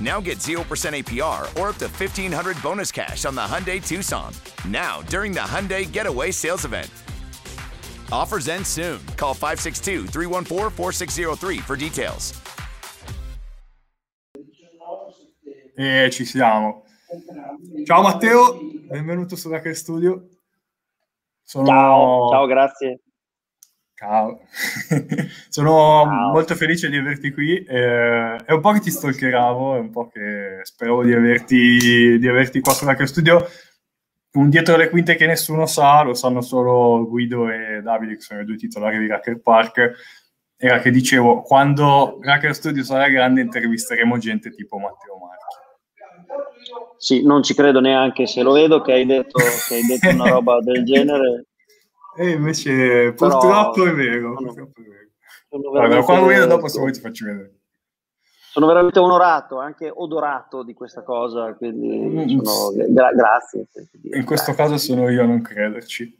Now get 0% APR or up to 1500 bonus cash on the Hyundai Tucson. Now, during the Hyundai Getaway Sales Event. Offers end soon. Call 562 314 4603 for details. E ci siamo. Ciao Matteo, benvenuto su Hacker Studio. Sono... Ciao, ciao, grazie. Ciao. Sono Ciao. molto felice di averti qui. eh, è un po' che ti stalkeravo, è un po' che speravo di averti, di averti qua su Hacker Studio. Un dietro le quinte che nessuno sa, lo sanno solo Guido e Davide, che sono i due titolari di Hacker Park. Era che dicevo, quando Hacker Studio sarà grande intervisteremo gente tipo Matteo Marchi. Sì, non ci credo neanche se lo vedo che hai detto, che hai detto una roba del genere. E invece Però- purtroppo è vero. sono- purtroppo è vero. Veramente, quando vedo dopo se vuoi ti faccio vedere. sono veramente onorato, anche odorato di questa cosa, quindi Mm, sono- gra- grazie. In questo caso sono io a non crederci.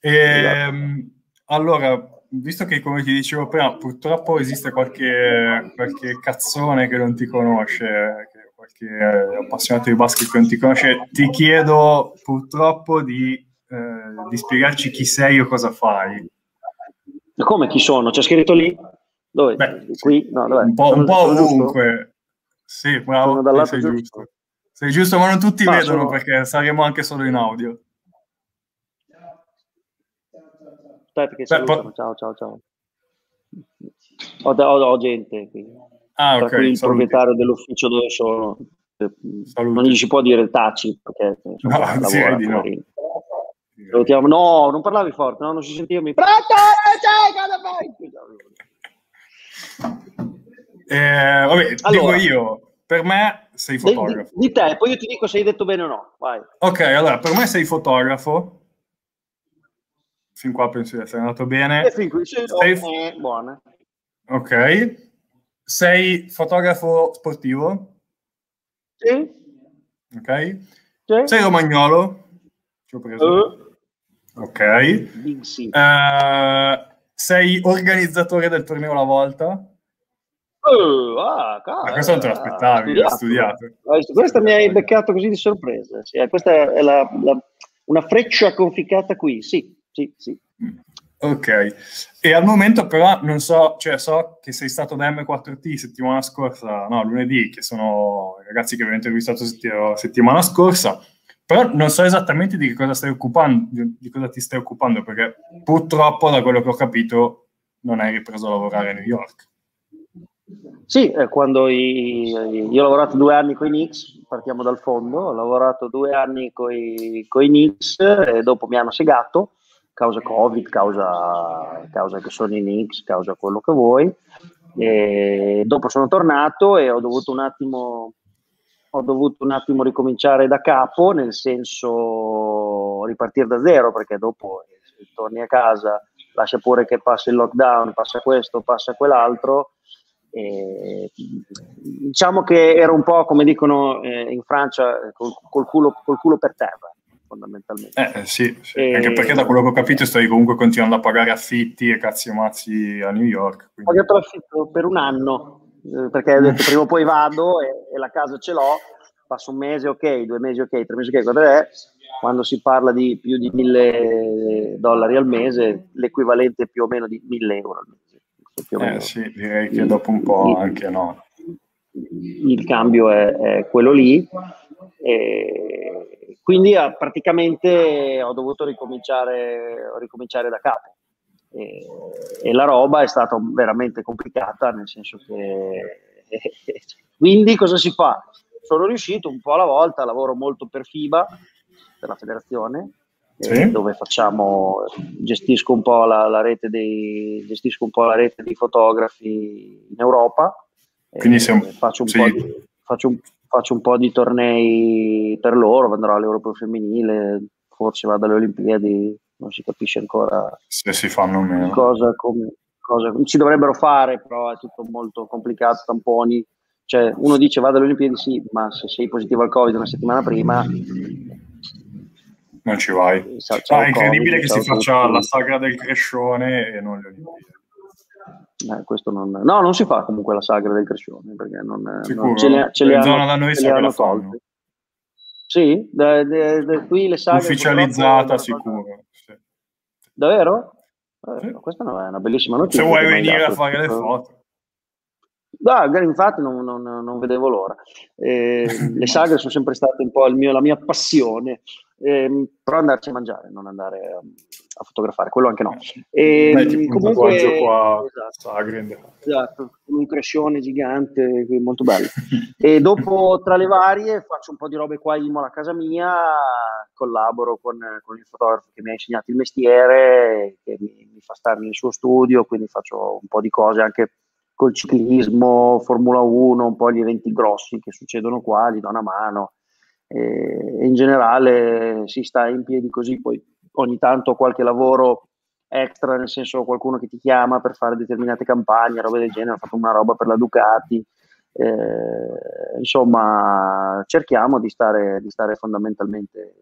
Ehm, allora, visto che come ti dicevo prima, purtroppo esiste qualche, qualche cazzone che non ti conosce, che qualche appassionato di basket che non ti conosce, ti chiedo purtroppo di, di spiegarci chi sei o cosa fai. Come chi sono? C'è scritto lì? Dove? Beh, Qui? No, dov'è? un po', un po' sono giusto? ovunque. Sì, bravo, sei giusto. giusto. Sei giusto, ma non tutti Ma vedono sono- perché saremo anche solo in audio. Aspetta che Beh, po- Ciao, ciao, ciao. Ho, ho- ho gente qui. Ah, ok, cui il saluti. proprietario dell'ufficio dove sono. Saluti. Non gli si può dire taci perché No, lavora, di no. Salutiamo. No, non parlavi forte, no, non si sentiva. Mi... Pronto? Eh, c'è, cosa fai? Eh, vabbè, Allora. dico io, per me sei Di, di- fotografo. di te, poi io ti dico se hai detto bene o no. Vai. Ok, allora, per me sei fotografo. Fin qua penso di essere andato bene. E fin qui Sei- eh, buona. Ok. Sei fotografo sportivo. Sì? Ok. Sì? Sei romagnolo. Ci ho preso. Eh, Ok. sì. Eh, sei organizzatore del torneo La Volta. Eh, ah, cazzo, Ma questo non te l'aspettavi, hai studiato. Hai stu- Questa mi hai beccato così di sorpresa. Sì, eh, questa è la- la- una freccia conficcata qui. Sì, sì, sì. Ok, e al momento però non so, cioè so che sei stato da M4T settimana scorsa, no, lunedì, che sono i ragazzi che abbiamo intervistato setti- settimana scorsa, però non so esattamente di cosa stai occupando, di cosa ti stai occupando, perché purtroppo da quello che ho capito non hai ripreso a lavorare a New York. Sì, eh, quando i- io ho lavorato due anni con i Knicks, partiamo dal fondo, ho lavorato due anni con i Knicks e dopo mi hanno segato, causa Covid, causa, causa che sono i Knicks, causa quello che vuoi. E dopo sono tornato e ho dovuto un attimo ho dovuto un attimo ricominciare da capo, nel senso ripartire da zero, perché dopo eh, torni a casa, lascia pure che passi il lockdown, passa questo, passa quell'altro. E, diciamo che era un po' come dicono eh, in Francia, eh, col, col culo, col culo per terra, fondamentalmente. Eh, sì, sì, E- anche perché da quello che ho capito stai comunque continuando a pagare affitti e cazzi e mazzi a New York. Ho quindi- pagato l'affitto per un anno perché ho detto prima o poi vado e, e la casa ce l'ho, passo un mese ok, due mesi ok, tre mesi ok, quando è? Quando si parla di più di mille dollari al mese, l'equivalente è più o meno di mille euro al mese. Eh sì, direi che dopo un po' anche no. il cambio è, è quello lì. E quindi ah, praticamente ho dovuto ricominciare, ricominciare da capo. E, e la roba è stata veramente complicata, nel senso che Quindi cosa si fa? Sono riuscito un po' alla volta, lavoro molto per FIBA, per la federazione, sì. eh, dove facciamo, gestisco un po' la, la, rete dei, gestisco un po' la rete dei fotografi in Europa. Quindi siamo, faccio, un sì. di, faccio, un, faccio, un po di, tornei per loro, andrò all'Europa femminile, forse vado alle Olimpiadi, non si capisce ancora se si fanno meno. Cosa, come, cosa si dovrebbero fare, però è tutto molto complicato, tamponi. Cioè, uno dice vado alle Olimpiadi, sì, ma se sei positivo al Covid una settimana prima non ci vai. Ciao, ciao, ah, è incredibile COVID, che si faccia tutti. la sagra del crescione e non le Olimpiadi. Eh, questo non, no, non si fa comunque la sagra del crescione perché non, Sicuro, non ce le, ce le hanno, da noi ce le hanno tolte. Sì, da, da, da, qui le sagre ufficializzata sicuro. Davvero? Eh, sì. Questa è una bellissima notizia. Se vuoi venire a fare le foto. No, infatti non, non, non vedevo l'ora. Eh, le sagre sono sempre state un po' mio, la mia passione, eh, però andarci a mangiare, non andare a, a fotografare, quello anche no. E, Beh, comunque, qua esatto, sagre. Esatto, un crescione gigante, molto bello. e dopo, tra le varie, faccio un po' di robe qua in a casa mia, collaboro con, con, il fotografo che mi ha insegnato il mestiere, che mi, mi fa stare nel suo studio, quindi faccio un po' di cose anche col ciclismo, Formula 1, un po' gli eventi grossi che succedono qua, gli do una mano. E in generale si sta in piedi così, poi ogni tanto qualche lavoro extra, nel senso qualcuno che ti chiama per fare determinate campagne, robe del genere, ho fatto una roba per la Ducati. Eh, insomma, cerchiamo di stare, di stare fondamentalmente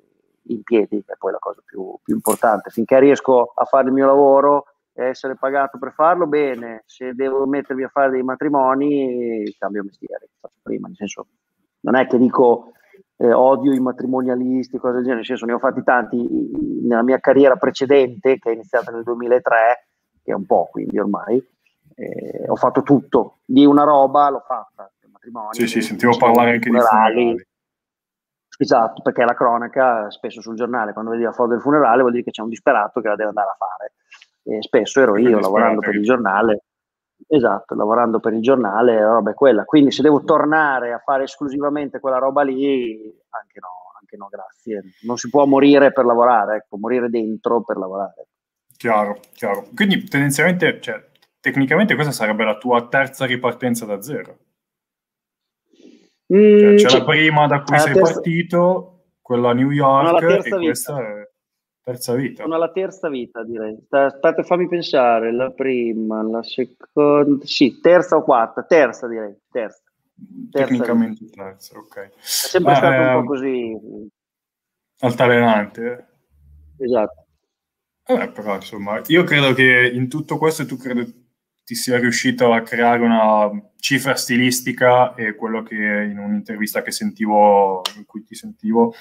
in piedi, che è poi la cosa più, più importante. Finché riesco a fare il mio lavoro, essere pagato per farlo, bene, se devo mettermi a fare dei matrimoni, cambio mestiere, faccio prima, nel senso, non è che dico eh, odio i matrimonialisti, cose del genere, nel senso ne ho fatti tanti nella mia carriera precedente, che è iniziata nel 2003, che è un po' quindi ormai, eh, ho fatto tutto, di una roba l'ho fatta, matrimoni. Sì, sì, sentivo parlare anche di funerali. Esatto, perché la cronaca spesso sul giornale, quando vedi la foto del funerale, vuol dire che c'è un disperato che la deve andare a fare e spesso ero io lavorando per il giornale. Esatto, lavorando per il giornale, roba è quella. Quindi se devo tornare a fare esclusivamente quella roba lì, anche no, anche no, grazie. Non si può morire per lavorare, ecco, morire dentro per lavorare. Chiaro, chiaro. Quindi tendenzialmente, cioè, tecnicamente questa sarebbe la tua terza ripartenza da zero. Mm, cioè, c'è sì. la prima da cui sei terza... partito, quella a New York, no, e vita. questa è Terza vita. Sono alla terza vita, direi. Aspetta, fammi pensare. La prima, la seconda, sì, terza o quarta? Terza, direi. Terza. terza Tecnicamente vita. terza, ok. È sempre Ma, stato eh, un po' ehm, così. Altalenante. Esatto. Eh, però, insomma, io credo che in tutto questo tu credo ti sia riuscito a creare una cifra stilistica e quello che in un'intervista che sentivo, in cui ti sentivo,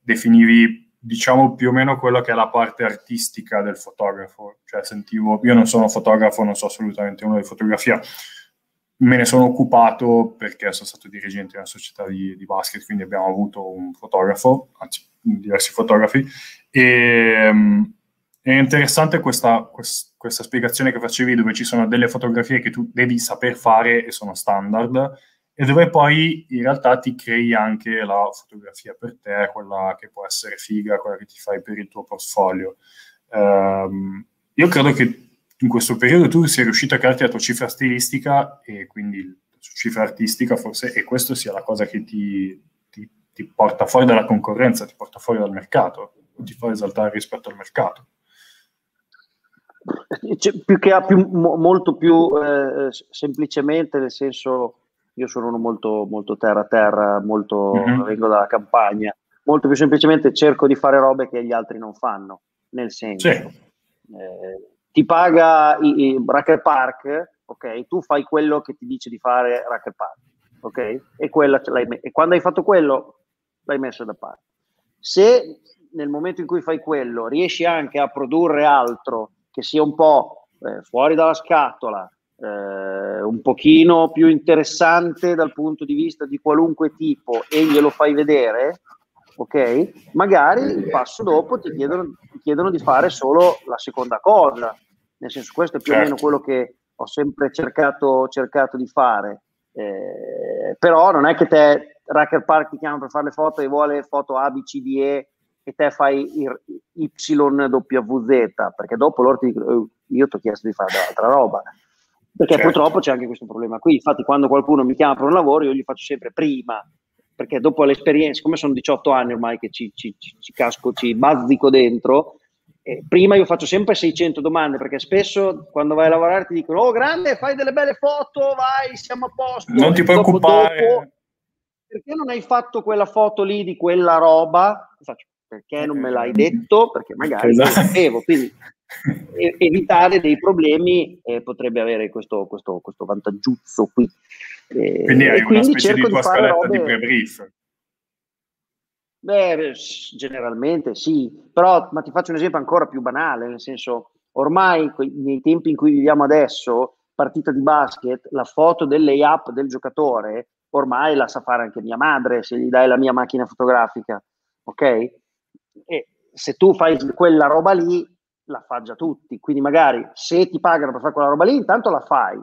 definivi diciamo più o meno quello che è la parte artistica del fotografo. Cioè, sentivo, io non sono fotografo, non so assolutamente uno di fotografia, me ne sono occupato perché sono stato dirigente di una società di, di basket, quindi abbiamo avuto un fotografo, anzi diversi fotografi, e um, è interessante questa, quest, questa spiegazione che facevi dove ci sono delle fotografie che tu devi saper fare e sono standard, e dove poi in realtà ti crei anche la fotografia per te, quella che può essere figa, quella che ti fai per il tuo portfolio. Um, io credo che in questo periodo tu sia riuscito a crearti la tua cifra stilistica e quindi la tua cifra artistica forse, e questo sia la cosa che ti, ti, ti porta fuori dalla concorrenza, ti porta fuori dal mercato, ti fa esaltare rispetto al mercato. Cioè, più che più, mo, molto più eh, semplicemente, nel senso io sono uno molto, molto terra terra, molto, mm-hmm. vengo dalla campagna, molto più semplicemente cerco di fare robe che gli altri non fanno, nel senso, sì. eh, ti paga i, i Racker Park, ok? Tu fai quello che ti dice di fare Racker Park, ok? E, quella, e quando hai fatto quello l'hai messo da parte. Se nel momento in cui fai quello riesci anche a produrre altro che sia un po' eh, fuori dalla scatola, eh, un pochino più interessante dal punto di vista di qualunque tipo e glielo fai vedere, ok? Magari il passo dopo ti chiedono, ti chiedono di fare solo la seconda cosa. Nel senso, questo è più certo. o meno certo. quello che ho sempre cercato, cercato di fare. Eh, però non è che te, Racker Park ti chiama per fare le foto e vuole foto A, B, C, D, E e te fai Y, W, Z, perché dopo loro ti dicono, oh, io ti ho chiesto di fare altra roba. Perché certo. purtroppo c'è anche questo problema qui. Infatti, quando qualcuno mi chiama per un lavoro, io gli faccio sempre prima, perché dopo l'esperienza, come sono 18 anni ormai che ci, ci, ci, ci casco, ci bazzico dentro, eh, prima io faccio sempre 600 domande perché spesso quando vai a lavorare ti dicono oh grande fai delle belle foto vai siamo a posto non ti preoccupare dopo, perché non hai fatto quella foto lì di quella roba faccio, perché non me l'hai detto perché magari esatto. non sapevo quindi evitare dei problemi eh, potrebbe avere questo, questo, questo vantaggio qui eh, quindi hai una specie di tua scaletta robe... di pre-brief Beh, generalmente sì, però ma ti faccio un esempio ancora più banale, nel senso, ormai nei tempi in cui viviamo adesso, partita di basket, la foto del layup del giocatore ormai la sa fare anche mia madre se gli dai la mia macchina fotografica, ok? E se tu fai quella roba lì, la fa già tutti, quindi magari se ti pagano per fare quella roba lì, intanto la fai,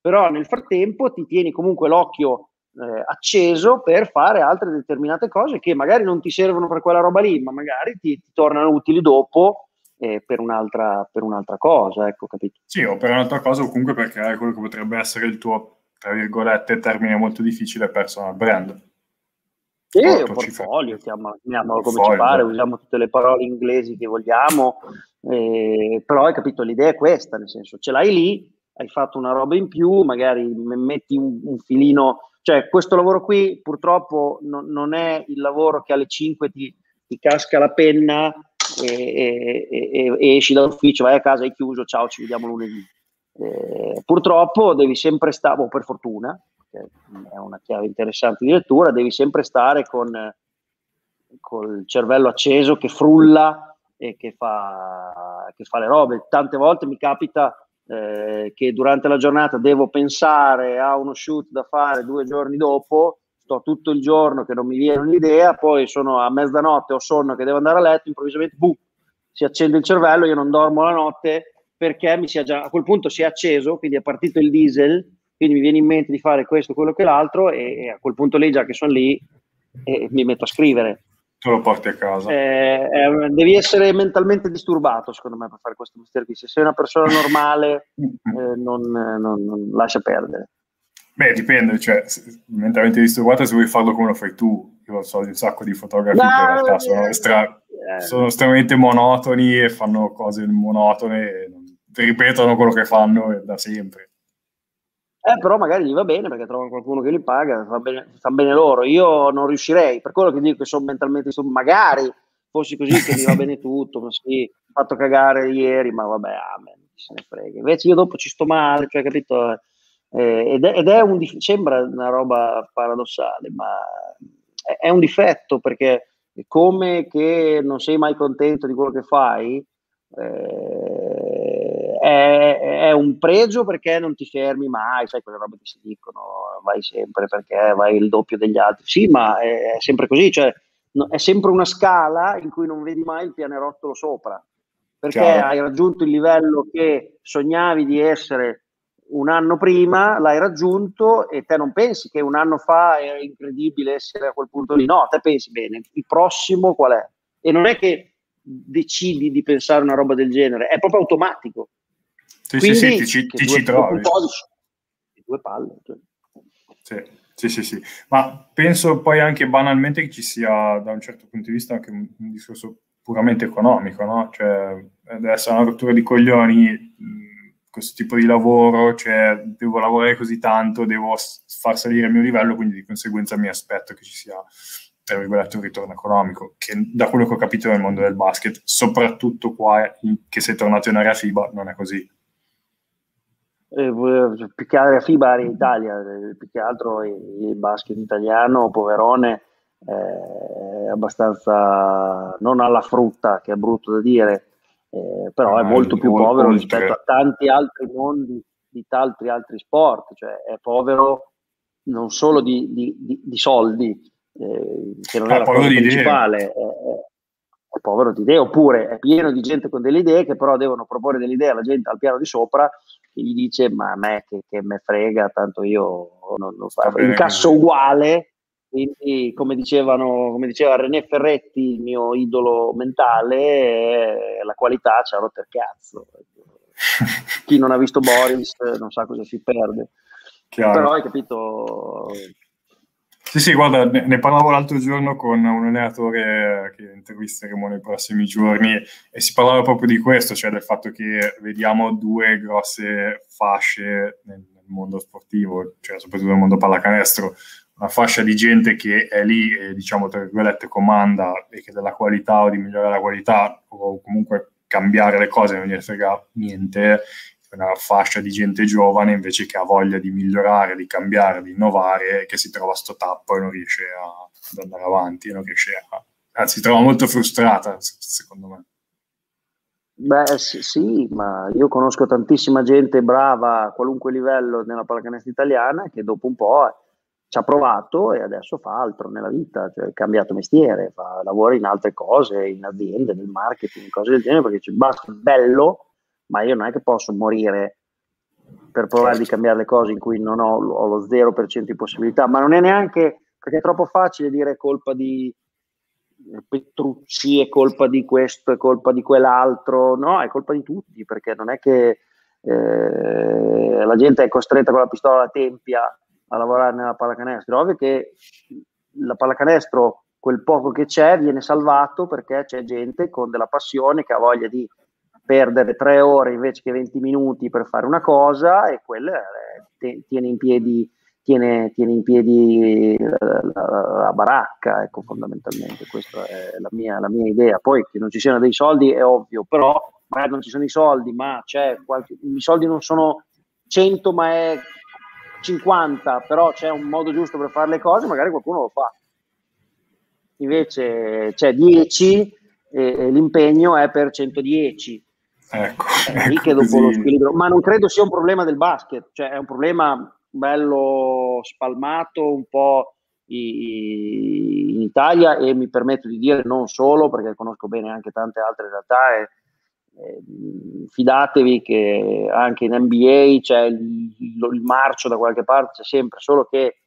però nel frattempo ti tieni comunque l'occhio eh, acceso per fare altre determinate cose che magari non ti servono per quella roba lì, ma magari ti, ti tornano utili dopo eh, per, un'altra, per, un'altra, cosa, ecco, capito? Sì, o per un'altra cosa o comunque per creare quello che potrebbe essere il tuo, tra virgolette, termine molto difficile personal brand. Sì, un portfolio, chiamalo, chiamalo come ci pare, usiamo tutte le parole inglesi che vogliamo, eh, però hai capito, l'idea è questa, nel senso, ce l'hai lì, hai fatto una roba in più, magari metti un, un filino cioè, questo lavoro qui purtroppo no, non è il lavoro che alle 5 ti, ti casca la penna e, e, e, e, esci dall'ufficio, vai a casa, hai chiuso, ciao, ci vediamo lunedì. Eh, purtroppo devi sempre stare, o per fortuna, è una chiave interessante di lettura, devi sempre stare con, il cervello acceso che frulla e che fa, che fa le robe. Tante volte mi capita eh, che durante la giornata devo pensare a uno shoot da fare due giorni dopo, sto tutto il giorno che non mi viene un'idea, poi sono a mezzanotte, ho sonno che devo andare a letto, improvvisamente boom, si accende il cervello, io non dormo la notte perché mi sia già, a quel punto si è acceso, quindi è partito il diesel, quindi mi viene in mente di fare questo, quello che l'altro e, e a quel punto lì, già che sono lì, eh, mi metto a scrivere tu lo porti a casa. Eh, eh, devi essere mentalmente disturbato, secondo me, per fare questo mestiere qui. Se sei una persona normale, eh, non, non, non, lascia perdere. Beh, dipende, cioè, mentalmente disturbato se vuoi farlo come lo fai tu. Io so di un sacco di fotografi no, che in realtà sono, estra- eh. sono, estremamente monotoni e fanno cose monotone ripetono quello che fanno da sempre. Eh, però magari gli va bene perché trovano qualcuno che li paga, fa bene, bene loro. Io non riuscirei, per quello che dico che sono mentalmente, sono, magari fossi così che mi va bene tutto, ma sì, fatto cagare ieri, ma vabbè, amen, se ne frega. Invece io dopo ci sto male, cioè, capito? Eh, ed, è, ed, è, un sembra una roba paradossale, ma è, è un difetto perché come che non sei mai contento di quello che fai, eh, è, è, un pregio perché non ti fermi mai, sai quelle robe che si dicono, vai sempre perché vai il doppio degli altri. Sì, ma è, è sempre così, cioè no, è sempre una scala in cui non vedi mai il pianerottolo sopra, perché Chiaro. hai raggiunto il livello che sognavi di essere un anno prima, l'hai raggiunto e te non pensi che un anno fa era incredibile essere a quel punto lì, no, te pensi bene, il prossimo qual è? E non è che decidi di pensare una roba del genere, è proprio automatico. Sì, Quindi, sì, sì, ti, ci, ti ci trovi. Due palle. Cioè. Sì, sì, sì, sì. Ma penso poi anche banalmente che ci sia, da un certo punto di vista, anche un, un discorso puramente economico, no? Cioè, deve essere una rottura di coglioni questo tipo di lavoro, cioè devo lavorare così tanto, devo far salire il mio livello, quindi di conseguenza mi aspetto che ci sia tra virgolette un ritorno economico, che da quello che ho capito nel mondo del basket, soprattutto qua che sei tornato in area FIBA, non è così eh, più che altro FIBA in Italia, eh, più che altro il basket italiano, poverone, eh, è abbastanza non alla frutta, che è brutto da dire, eh, però è molto più povero rispetto a tanti altri mondi di tanti altri sport, cioè è povero non solo di, di, di, di soldi, eh, che non è la cosa principale, è, è povero di idee, oppure è pieno di gente con delle idee che però devono proporre delle idee alla gente al piano di sopra che gli dice ma a me che, che me frega, tanto io non, non fa, incasso uguale, quindi come, dicevano, come diceva René Ferretti, il mio idolo mentale, eh, la qualità c'ha rotto il cazzo. Chi non ha visto Boris non sa cosa si perde. Chiaro. Però hai capito, sì, sì, guarda, ne, ne, parlavo l'altro giorno con un allenatore che intervisteremo nei prossimi giorni e si parlava proprio di questo, cioè del fatto che vediamo due grosse fasce nel, mondo sportivo, cioè soprattutto nel mondo pallacanestro, una fascia di gente che è lì e diciamo tra virgolette comanda e che della qualità o di migliorare la qualità o comunque cambiare le cose non gli frega niente una fascia di gente giovane invece che ha voglia di migliorare, di cambiare, di innovare, che si trova a sto tappo e non riesce a, ad andare avanti, non riesce a, anzi si trova molto frustrata, secondo me. Beh sì, ma io conosco tantissima gente brava a qualunque livello nella pallacanestro italiana che dopo un po' ci ha provato e adesso fa altro nella vita, cioè ha cambiato mestiere, fa, lavora in altre cose, in aziende, nel marketing, cose del genere, perché c'è basta bello ma io non è che posso morire per provare certo. di cambiare le cose in cui non ho, ho, lo 0% di possibilità, ma non è neanche perché è troppo facile dire colpa di Petrucci, è colpa di questo, è colpa di quell'altro, no, è colpa di tutti, perché non è che eh, la gente è costretta con la pistola alla tempia a lavorare nella pallacanestro, ovvio che la pallacanestro, quel poco che c'è, viene salvato perché c'è gente con della passione che ha voglia di perdere tre ore invece che 20 minuti per fare una cosa e quella eh, tiene in piedi, tiene, tiene in piedi la, la, la, baracca, ecco, fondamentalmente, questa è la mia, la mia, idea. Poi che non ci siano dei soldi è ovvio, però magari non ci sono i soldi, ma c'è qualche, i soldi non sono 100 ma è 50, però c'è un modo giusto per fare le cose, magari qualcuno lo fa. Invece c'è 10 e, e l'impegno è per 110 Ecco, è lì che dopo lo squilibrio, ma non credo sia un problema del basket, cioè è un problema bello spalmato un po' in Italia e mi permetto di dire non solo perché conosco bene anche tante altre realtà e, e fidatevi che anche in NBA c'è il, il, marcio da qualche parte, c'è sempre, solo che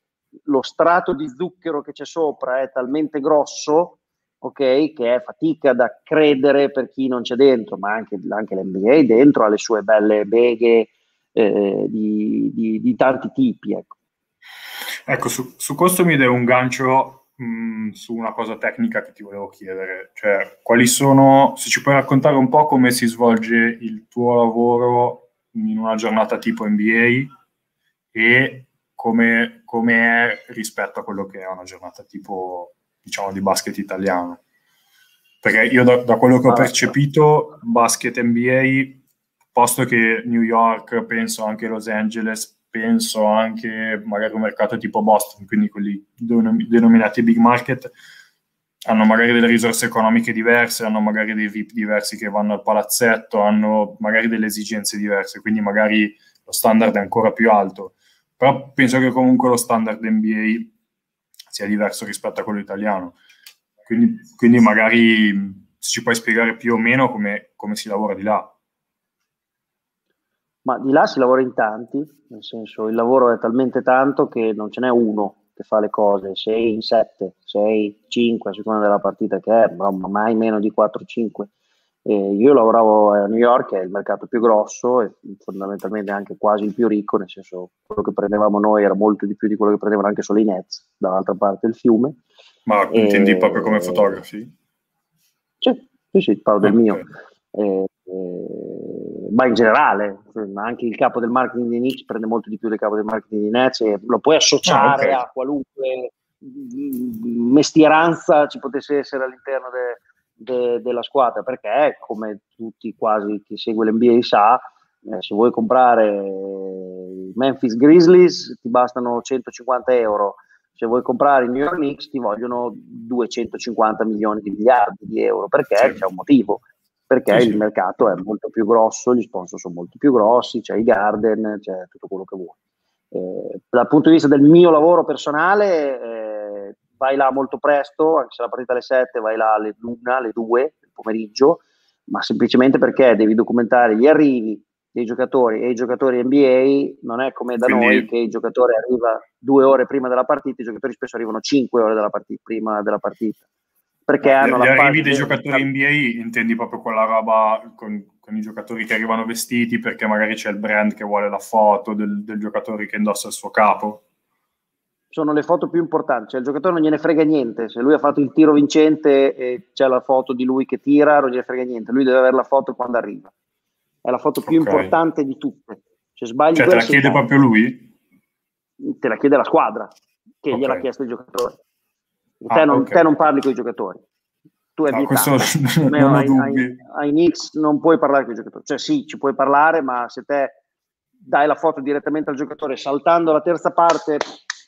lo strato di zucchero che c'è sopra è talmente grosso ok? Che è fatica da credere per chi non c'è dentro, ma anche, anche l'NBA dentro ha le sue belle beghe eh, di, di, di, tanti tipi. Ecco, ecco su, su, questo mi dai un gancio mh, mm, su una cosa tecnica che ti volevo chiedere, cioè quali sono, se ci puoi raccontare un po' come si svolge il tuo lavoro in una giornata tipo NBA e come, come è rispetto a quello che è una giornata tipo diciamo, di basket italiano. Perché io da, da quello che ho ah, percepito, basket NBA, posto che New York, penso anche Los Angeles, penso anche magari un mercato tipo Boston, quindi quelli denominati big market, hanno magari delle risorse economiche diverse, hanno magari dei VIP diversi che vanno al palazzetto, hanno magari delle esigenze diverse, quindi magari lo standard è ancora più alto. Però penso che comunque lo standard NBA sia diverso rispetto a quello italiano. Quindi, quindi magari ci puoi spiegare più o meno come, come si lavora di là. Ma di là si lavora in tanti, nel senso il lavoro è talmente tanto che non ce n'è uno che fa le cose, sei in sette, sei, cinque, a seconda della partita che è, ma mai meno di 4-5. Eh, io lavoravo a New York, che è il mercato più grosso e fondamentalmente anche quasi il più ricco, nel senso quello che prendevamo noi era molto di più di quello che prendevano anche solo i Nets dall'altra parte del fiume. Ma e, intendi proprio come fotografi? Sì, sì, sì parlo del mio. Eh, eh, ma in generale, anche il capo del marketing di Nix prende molto di più del capo del marketing di Nets e lo puoi associare ah, okay. a qualunque mestieranza ci potesse essere all'interno del de, della squadra perché come tutti quasi chi segue l'NBA sa eh, se vuoi comprare i Memphis Grizzlies ti bastano 150 euro se vuoi comprare i New York Knicks ti vogliono 250 milioni di miliardi di euro perché sì. c'è un motivo perché sì, il mercato è molto più grosso, gli sponsor sono molto più grossi, c'è i Garden, c'è tutto quello che vuoi. Eh, dal punto di vista del mio lavoro personale, eh, vai là molto presto, anche se la partita alle 7, vai là alle 1, alle 2 del pomeriggio, ma semplicemente perché devi documentare gli arrivi, dei giocatori e i giocatori NBA non è come da Quindi- noi che il giocatore arriva due ore prima della partita, i giocatori spesso arrivano cinque ore della partita, prima della partita. Perché hanno Gli la arrivi dei di- giocatori NBA intendi proprio quella roba con, con i giocatori che arrivano vestiti perché magari c'è il brand che vuole la foto del, del giocatore che indossa il suo capo. Sono le foto più importanti, cioè il giocatore non gliene frega niente, se lui ha fatto il tiro vincente e c'è la foto di lui che tira, non gliene frega niente, lui deve avere la foto quando arriva. È la foto più Ok. importante di tutte. Se sbagli Cioè te la chiede cazzo. proprio lui? te la chiede la squadra che Ok. gliel'ha chiesto il giocatore. Ah, te, non, ok. te non parli con i giocatori. Tu è No, questo Come non ho ai, dubbi. ai, ai Knicks non puoi parlare con i giocatori. Cioè sì, ci puoi parlare, ma se te dai la foto direttamente al giocatore saltando la terza parte,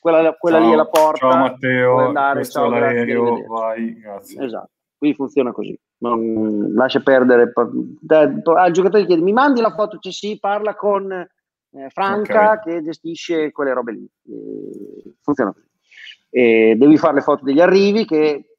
quella, quella lì è la porta. Ciao Matteo, andare, ciao, l'aereo, vai, grazie. Esatto, qui funziona così. Non, lascia perdere. Al giocatore chiede: Mi mandi la foto? Sì, parla con eh, Franca Ok. che gestisce quelle robe lì. Eh, funziona così. E devi fare le foto degli arrivi che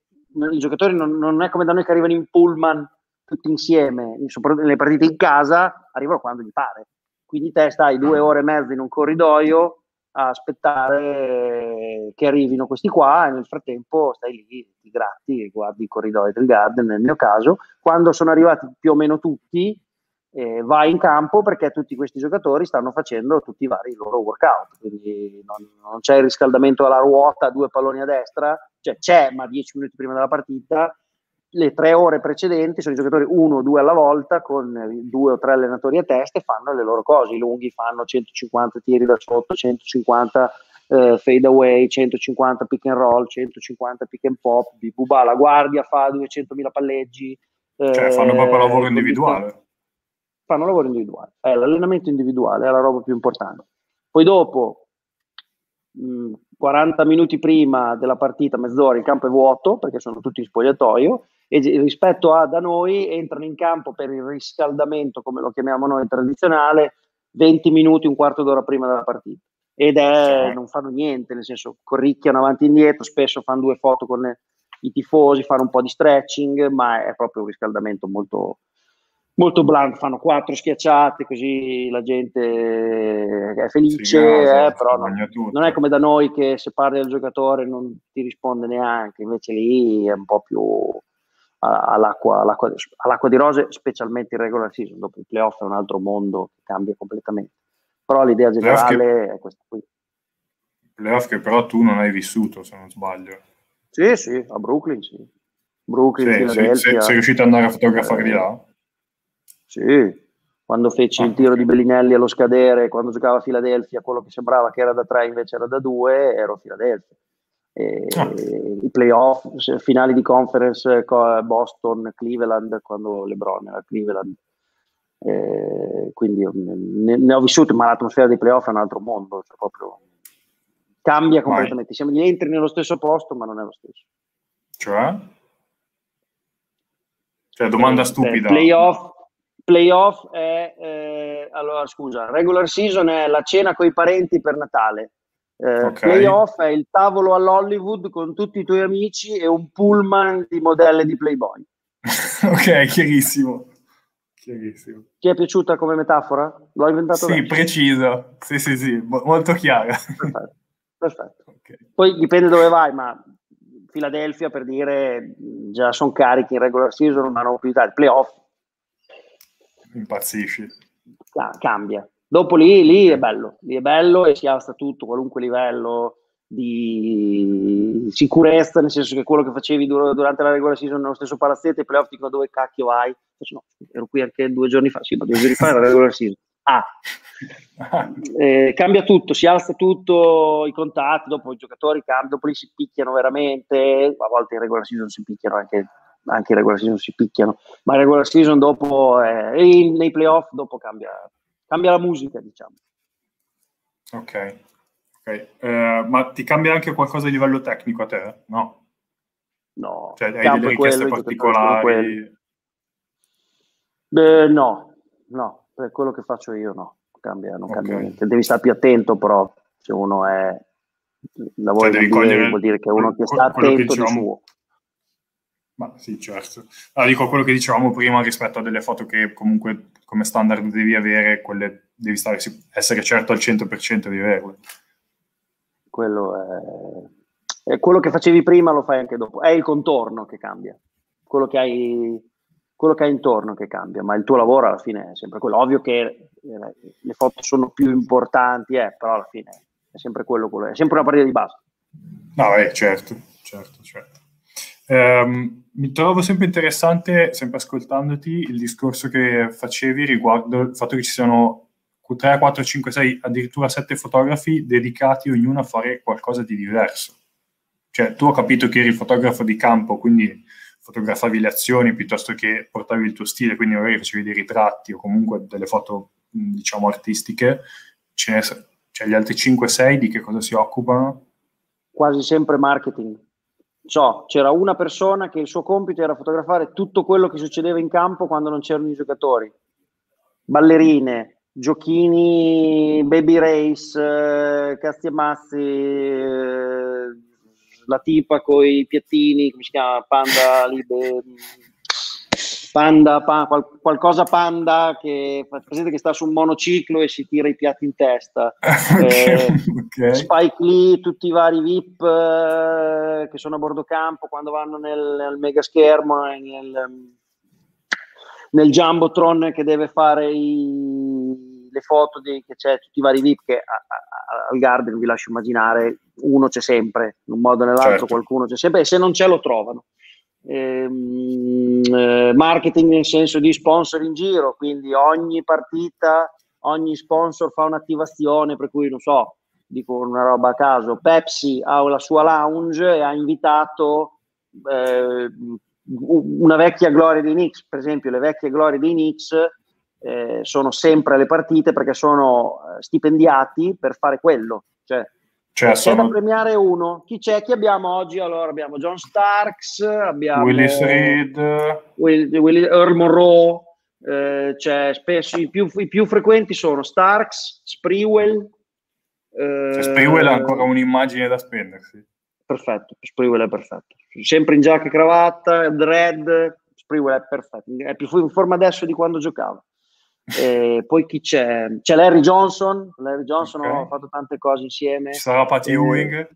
i giocatori non, non è come da noi che arrivano in pullman tutti insieme, soprattutto nelle partite in casa, arrivano quando gli pare. Quindi te stai due ore e mezza in un corridoio a aspettare che arrivino questi qua e nel frattempo stai lì, ti gratti e guardi i corridoi del Garden nel mio caso. Quando sono arrivati più o meno tutti, eh, vai in campo perché tutti questi giocatori stanno facendo tutti i vari loro workout, quindi non, non c'è il riscaldamento alla ruota, due palloni a destra, cioè c'è ma dieci minuti prima della partita, le tre ore precedenti sono i giocatori uno o due alla volta con due o tre allenatori a testa e fanno le loro cose, i lunghi fanno 150 tiri da sotto, 150 eh, fade away, 150 pick and roll, 150 pick and pop, Bibuba, la guardia fa 200.000 palleggi. Cioè fanno proprio eh, lavoro individuale. fanno lavoro individuale. Eh, l'allenamento individuale è la roba più importante. Poi dopo, mh, 40 minuti prima della partita, mezz'ora, il campo è vuoto perché sono tutti in spogliatoio e rispetto a da noi entrano in campo per il riscaldamento, come lo chiamiamo noi tradizionale, 20 minuti, un quarto d'ora prima della partita. Ed è, Sì. non fanno niente, nel senso corricchiano avanti e indietro, spesso fanno due foto con le- i tifosi, fanno un po' di stretching, ma è proprio un riscaldamento molto, molto blanco, fanno quattro schiacciate così la gente è felice, gasa, eh, però non, non è come da noi che se parli al giocatore non ti risponde neanche, invece lì è un po' più all'acqua, all'acqua, all'acqua di rose, specialmente in regular season, dopo i playoff è un altro mondo che cambia completamente. Però l'idea Playoff che- generale è questa qui. Playoff che però tu non hai vissuto, se non sbaglio. Sì, sì, a Brooklyn, sì. Brooklyn, Sì, sei, sei- sei riuscito ad andare a fotografare di là? Sì, quando feci Ah, il tiro ok. di Bellinelli allo scadere, quando giocava a Philadelphia, quello che sembrava che era da 3 invece era da 2, ero a Philadelphia. Ah. I playoff, finali di conference, eh, co- Boston, Cleveland, quando LeBron era Cleveland. Eh, quindi io ne, ne ho vissuto, ma l'atmosfera dei playoff è un altro mondo, cioè proprio cambia completamente. Siamo gli entri nello stesso posto, ma non è lo stesso. Cioè? Cioè, domanda Eh, stupida. playoff, playoff è, eh, allora scusa, regular season è la cena con i parenti per Natale. Eh, Ok. Playoff è il tavolo all'Hollywood con tutti i tuoi amici e un pullman di modelle di Playboy. ok, chiarissimo. Chiarissimo. Ti è piaciuta come metafora? L'ho inventato Sì, preciso. Sì, sì, sì, mo- molto chiara. Perfetto. Perfetto. Ok. Poi dipende dove vai, ma Philadelphia per dire già sono carichi in regular season, ma non più tardi. Playoff Impazzisci. ca- cambia. Dopo lì, lì è bello, lì è bello e si alza tutto, qualunque livello di sicurezza, nel senso che quello che facevi dur- durante la regular season nello stesso palazzetto, i playoff dicono dove cacchio vai? No, ero qui anche due giorni fa, sì, ma due giorni fa era la regular season. Ah, eh, cambia tutto, si alza tutto, i contatti, dopo i giocatori cambiano, dopo lì si picchiano veramente, a volte in regular season si picchiano anche, anche in regular season si picchiano, ma in regular season dopo, eh, e nei playoff dopo cambia, cambia la musica, diciamo. ok. ok. Eh, ma ti cambia anche qualcosa a livello tecnico a te? No? No, Cioè, hai delle quello, richieste quelli. particolari? Beh, no, no, per quello che faccio io no, cambia, non cambia Ok. niente. Devi stare più attento però, se uno è... Lavora Cioè, devi cogliere vuol dire che uno che sta quello che attento di diciamo- suo. Ma sì, certo. Allora, dico quello che dicevamo prima rispetto a delle foto che comunque come standard devi avere, quelle devi stare, essere certo al 100% di averle. Quello è... quello che facevi prima lo fai anche dopo. È il contorno che cambia. Quello che hai quello che hai intorno che cambia, ma il tuo lavoro alla fine è sempre quello. Ovvio che eh, le foto sono più importanti, eh, però alla fine è sempre quello, quello è sempre una partita di base. No, eh, certo, certo, certo. Um, mi trovo sempre interessante, sempre ascoltandoti, il discorso che facevi riguardo il fatto che ci siano 3, 4, 5, 6, addirittura 7 fotografi dedicati ognuno a fare qualcosa di diverso. Cioè, tu ho capito che eri il fotografo di campo, quindi fotografavi le azioni piuttosto che portavi il tuo stile, quindi magari facevi dei ritratti o comunque delle foto, diciamo, artistiche, ce ne cioè gli altri 5-6 di che cosa si occupano? Quasi sempre marketing. So, c'era una persona che il suo compito era fotografare tutto quello che succedeva in campo quando non c'erano i giocatori. Ballerine, giochini, baby race, eh, casti e mazzi, eh, la tipa con i piattini, come si chiama? Panda, libe, panda, pa, qual, qualcosa panda che presente che sta su un monociclo e si tira i piatti in testa. Okay, eh, okay. Spike Lee, tutti i vari VIP eh, che sono a bordo campo quando vanno nel, nel mega schermo, nel, nel Jumbotron che deve fare i, le foto di, che c'è tutti i vari VIP che a, a, al Garden vi lascio immaginare uno c'è sempre in un modo o nell'altro certo. qualcuno c'è sempre e se non c'è lo trovano ehm, eh, marketing nel senso di sponsor in giro quindi ogni partita ogni sponsor fa un'attivazione per cui non so dico una roba a caso Pepsi ha la sua lounge e ha invitato eh, una vecchia gloria dei Knicks per esempio le vecchie glorie dei Knicks eh, sono sempre alle partite perché sono eh, stipendiati per fare quello. Cioè, cioè, c'è sono... da premiare uno. Chi c'è? Chi abbiamo oggi? Allora abbiamo John Starks, abbiamo Willis Reed, Will, Will, Earl Monroe. Eh, c'è spesso i più, i più, frequenti sono Starks, Sprewell. Eh, cioè, Sprewell ha ancora un'immagine da spendersi. Perfetto, Sprewell è perfetto. Sempre in giacca e cravatta, dread, Sprewell è perfetto. È più in forma adesso di quando giocava. E poi chi c'è? C'è Larry Johnson. Larry Johnson okay. ha fatto tante cose insieme. Ci sarà Pat Ewing?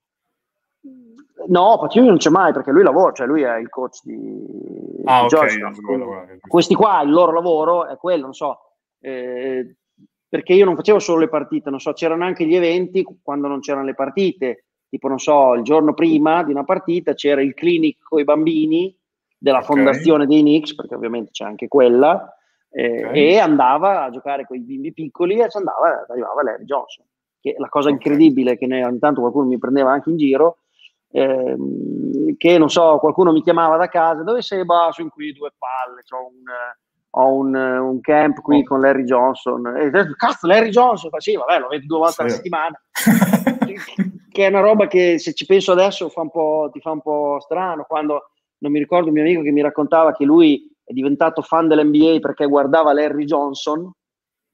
No, Pat Ewing non c'è mai perché lui lavora, cioè lui è il coach di, ah, di okay, Questi qua, il loro lavoro è quello, non so. Eh, perché io non facevo solo le partite, non so, c'erano anche gli eventi quando non c'erano le partite. Tipo, non so, il giorno prima di una partita c'era il clinic con i bambini della okay. fondazione dei Knicks, perché ovviamente c'è anche quella eh, okay. e andava a giocare con i bimbi piccoli e ci andava, arrivava Larry Johnson. Che la cosa okay. incredibile che ne, ogni tanto qualcuno mi prendeva anche in giro, ehm, che non so, qualcuno mi chiamava da casa, dove sei? Bah, sono qui due palle, ho un, ho un, un camp qui con Larry Johnson. E cazzo, Larry Johnson, fa, sì, vabbè, lo vedo due volte sì. alla settimana. che è una roba che se ci penso adesso fa ti fa un po' strano, quando non mi ricordo un mio amico che mi raccontava che lui è diventato fan dell'NBA perché guardava Larry Johnson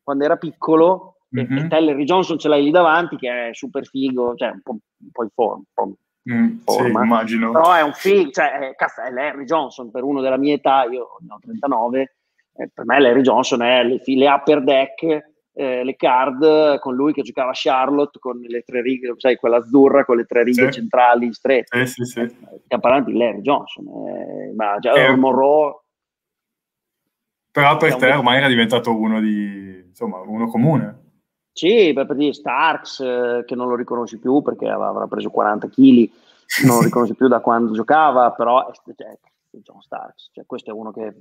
quando era piccolo mm-hmm. e, e te Larry Johnson ce l'hai lì davanti che è super figo, cioè un po', un po in forma. Po mm, forma. Sì, immagino. Però è un figo, cioè cazzo, è Larry Johnson per uno della mia età, io ne ho 39, eh, per me Larry Johnson è le, le upper deck eh, le card con lui che giocava a Charlotte con le tre righe, sai, quella azzurra con le tre righe sì. centrali strette. Eh, sì, sì. Stiamo parlando di Larry Johnson, eh, ma già eh, Monroe però per te ormai era diventato uno di, insomma, uno comune. Sì, per dire Starks, eh, che non lo riconosci più perché avrà preso 40 kg, non lo riconosci più da quando giocava, però è, cioè, John Starks, cioè, questo è uno che,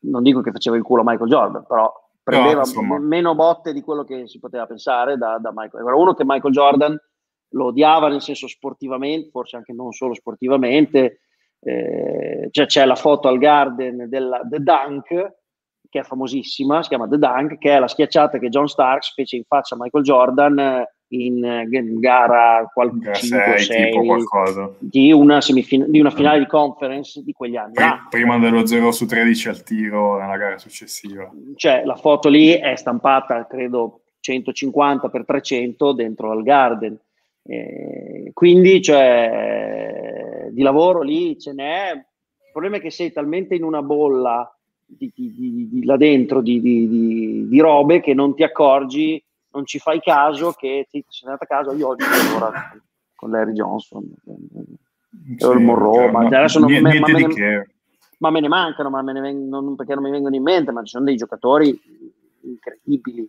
non dico che faceva il culo a Michael Jordan, però prendeva no, meno botte di quello che si poteva pensare da, da Michael. Era uno che Michael Jordan lo odiava nel senso sportivamente, forse anche non solo sportivamente, eh, cioè, c'è la foto al Garden della The Dunk, che è famosissima, si chiama The Dunk, che è la schiacciata che John Starks fece in faccia a Michael Jordan eh, in, eh, in gara qual- 5 6 di una, semifin- di una finale di conference di quegli anni. Pr- prima dello 0 su 13 al tiro nella gara successiva. Cioè, la foto lì è stampata, credo, 150 x 300 dentro al Garden. Eh, quindi, cioè, di lavoro lì ce n'è problema è che sei talmente in una bolla di, di, di, là dentro di, robe che non ti accorgi, non ci fai caso che ti sei andato a casa io oggi allora con Larry Johnson, sì, il Monroe, ma adesso non, niente, ma, me ne, ma me ne mancano, ma me ne vengono, non perché non mi vengono in mente, ma ci sono dei giocatori incredibili.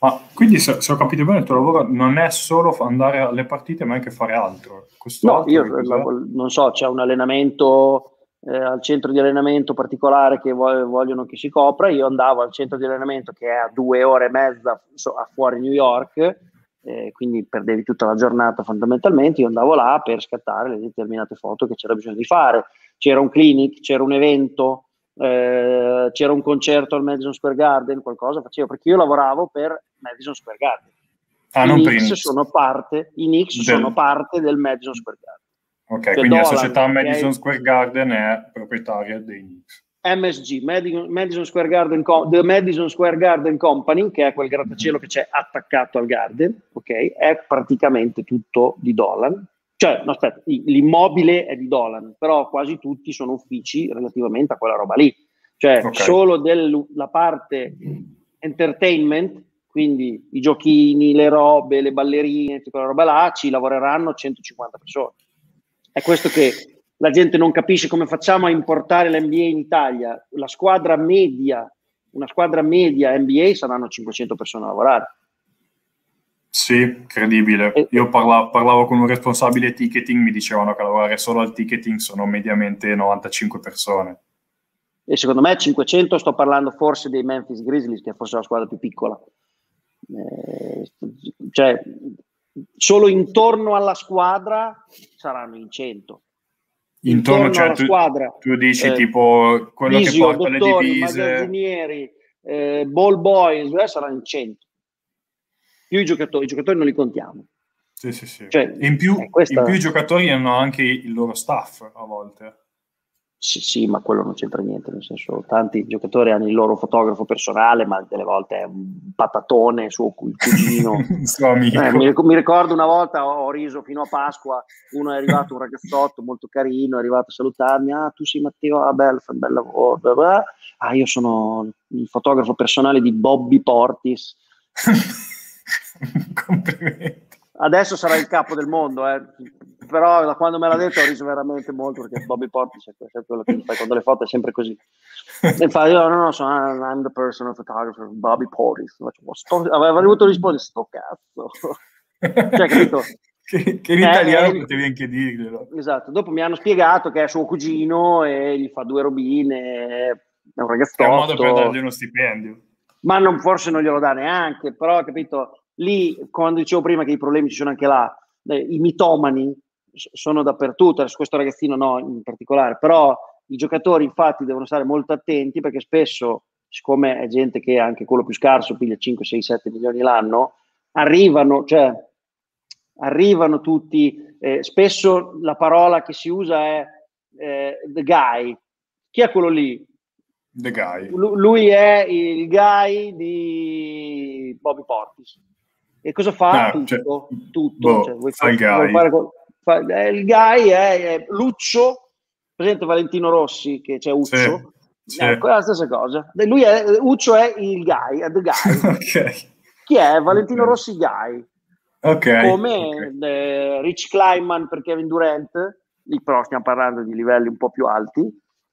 Ma quindi se, se, ho capito bene il tuo lavoro non è solo andare alle partite ma anche fare altro. Questo no, altro io non so, c'è un allenamento eh, al centro di allenamento particolare che vogliono che si copra, io andavo al centro di allenamento che è a due ore e mezza a fuori New York, eh, quindi perdevi tutta la giornata fondamentalmente, io andavo là per scattare le determinate foto che c'era bisogno di fare. C'era un clinic, c'era un evento, eh, c'era un concerto al Madison Square Garden, qualcosa facevo, perché io lavoravo per Madison Square Garden. Ah, I Knicks sono parte, i Knicks del... sono parte del Madison Square Garden. Ok, cioè quindi Dolan, la società Madison Square Garden è proprietaria dei Knicks. MSG, Madison Square Garden, The Madison Square Garden Company, che è quel grattacielo che c'è attaccato al Garden, ok? È praticamente tutto di Dolan. Cioè, no, aspetta, l'immobile è di Dolan, però quasi tutti sono uffici relativamente a quella roba lì. Cioè, okay. solo della parte entertainment, quindi i giochini, le robe, le ballerine, tutta quella roba là, ci lavoreranno 150 persone. È questo che la gente non capisce come facciamo a importare l'NBA in Italia. La squadra media, una squadra media NBA saranno 500 persone a lavorare. Sì, credibile. Io parlavo, parlavo, con un responsabile ticketing, mi dicevano che lavorare solo al ticketing sono mediamente 95 persone. E secondo me 500 sto parlando forse dei Memphis Grizzlies, che è forse la squadra più piccola. Eh, cioè, solo intorno alla squadra saranno in 100. Intorno, intorno cioè, alla tu, squadra. Tu dici eh, tipo quello visio, che porta dottori, le divise. magazzinieri, eh, ball boys, eh, saranno in 100. Più i giocatori, i giocatori non li contiamo. Sì, sì, sì. Cioè, in, più, questa... in più i giocatori hanno anche il loro staff a volte. Sì, sì, ma quello non c'entra niente, nel senso, tanti giocatori hanno il loro fotografo personale, ma delle volte è un patatone, suo cugino. suo. Eh, mi, mi, ricordo una volta ho, riso fino a Pasqua, uno è arrivato, un ragazzotto molto carino, è arrivato a salutarmi, ah tu sei Matteo, ah bello, fai un bel lavoro, blah, blah. ah io sono il fotografo personale di Bobby Portis. Complimenti adesso sarà il capo del mondo, eh. Però da quando me l'ha detto ho riso veramente molto perché Bobby Portis è quello che fai quando le foto è sempre così. Infatti io no, no, sono I'm the personal photographer, Bobby Portis. Aveva voluto rispondere, sto cazzo. cioè, capito? Che, che in eh, italiano eh, potevi anche dirglielo. Esatto, dopo mi hanno spiegato che è suo cugino e gli fa due robine, è un ragazzotto. È un modo per dargli uno stipendio. Ma non, forse non glielo dà neanche, però capito, lì, quando dicevo prima che i problemi ci sono anche là, eh, i mitomani sono dappertutto, adesso questo ragazzino no in particolare, però i giocatori infatti devono stare molto attenti perché spesso, siccome è gente che anche quello più scarso piglia 5, 6, 7 milioni l'anno, arrivano, cioè, arrivano tutti, eh, spesso la parola che si usa è eh, the guy. Chi è quello lì? The guy. L- lui è il guy di Bobby Portis. E cosa fa? Ah, tutto, cioè, tutto. Boh, cioè, vuoi fare, guy. Fare, fa, eh, il guy è, è, Luccio, presente Valentino Rossi, che c'è Uccio. Sì, ecco, sì. è la stessa cosa. Lui è, Uccio è il guy, è the guy. okay. Chi è? Valentino okay. Rossi guy. Okay, Come. Eh, Rich Kleinman per Kevin Durant, lì però stiamo parlando di livelli un po' più alti,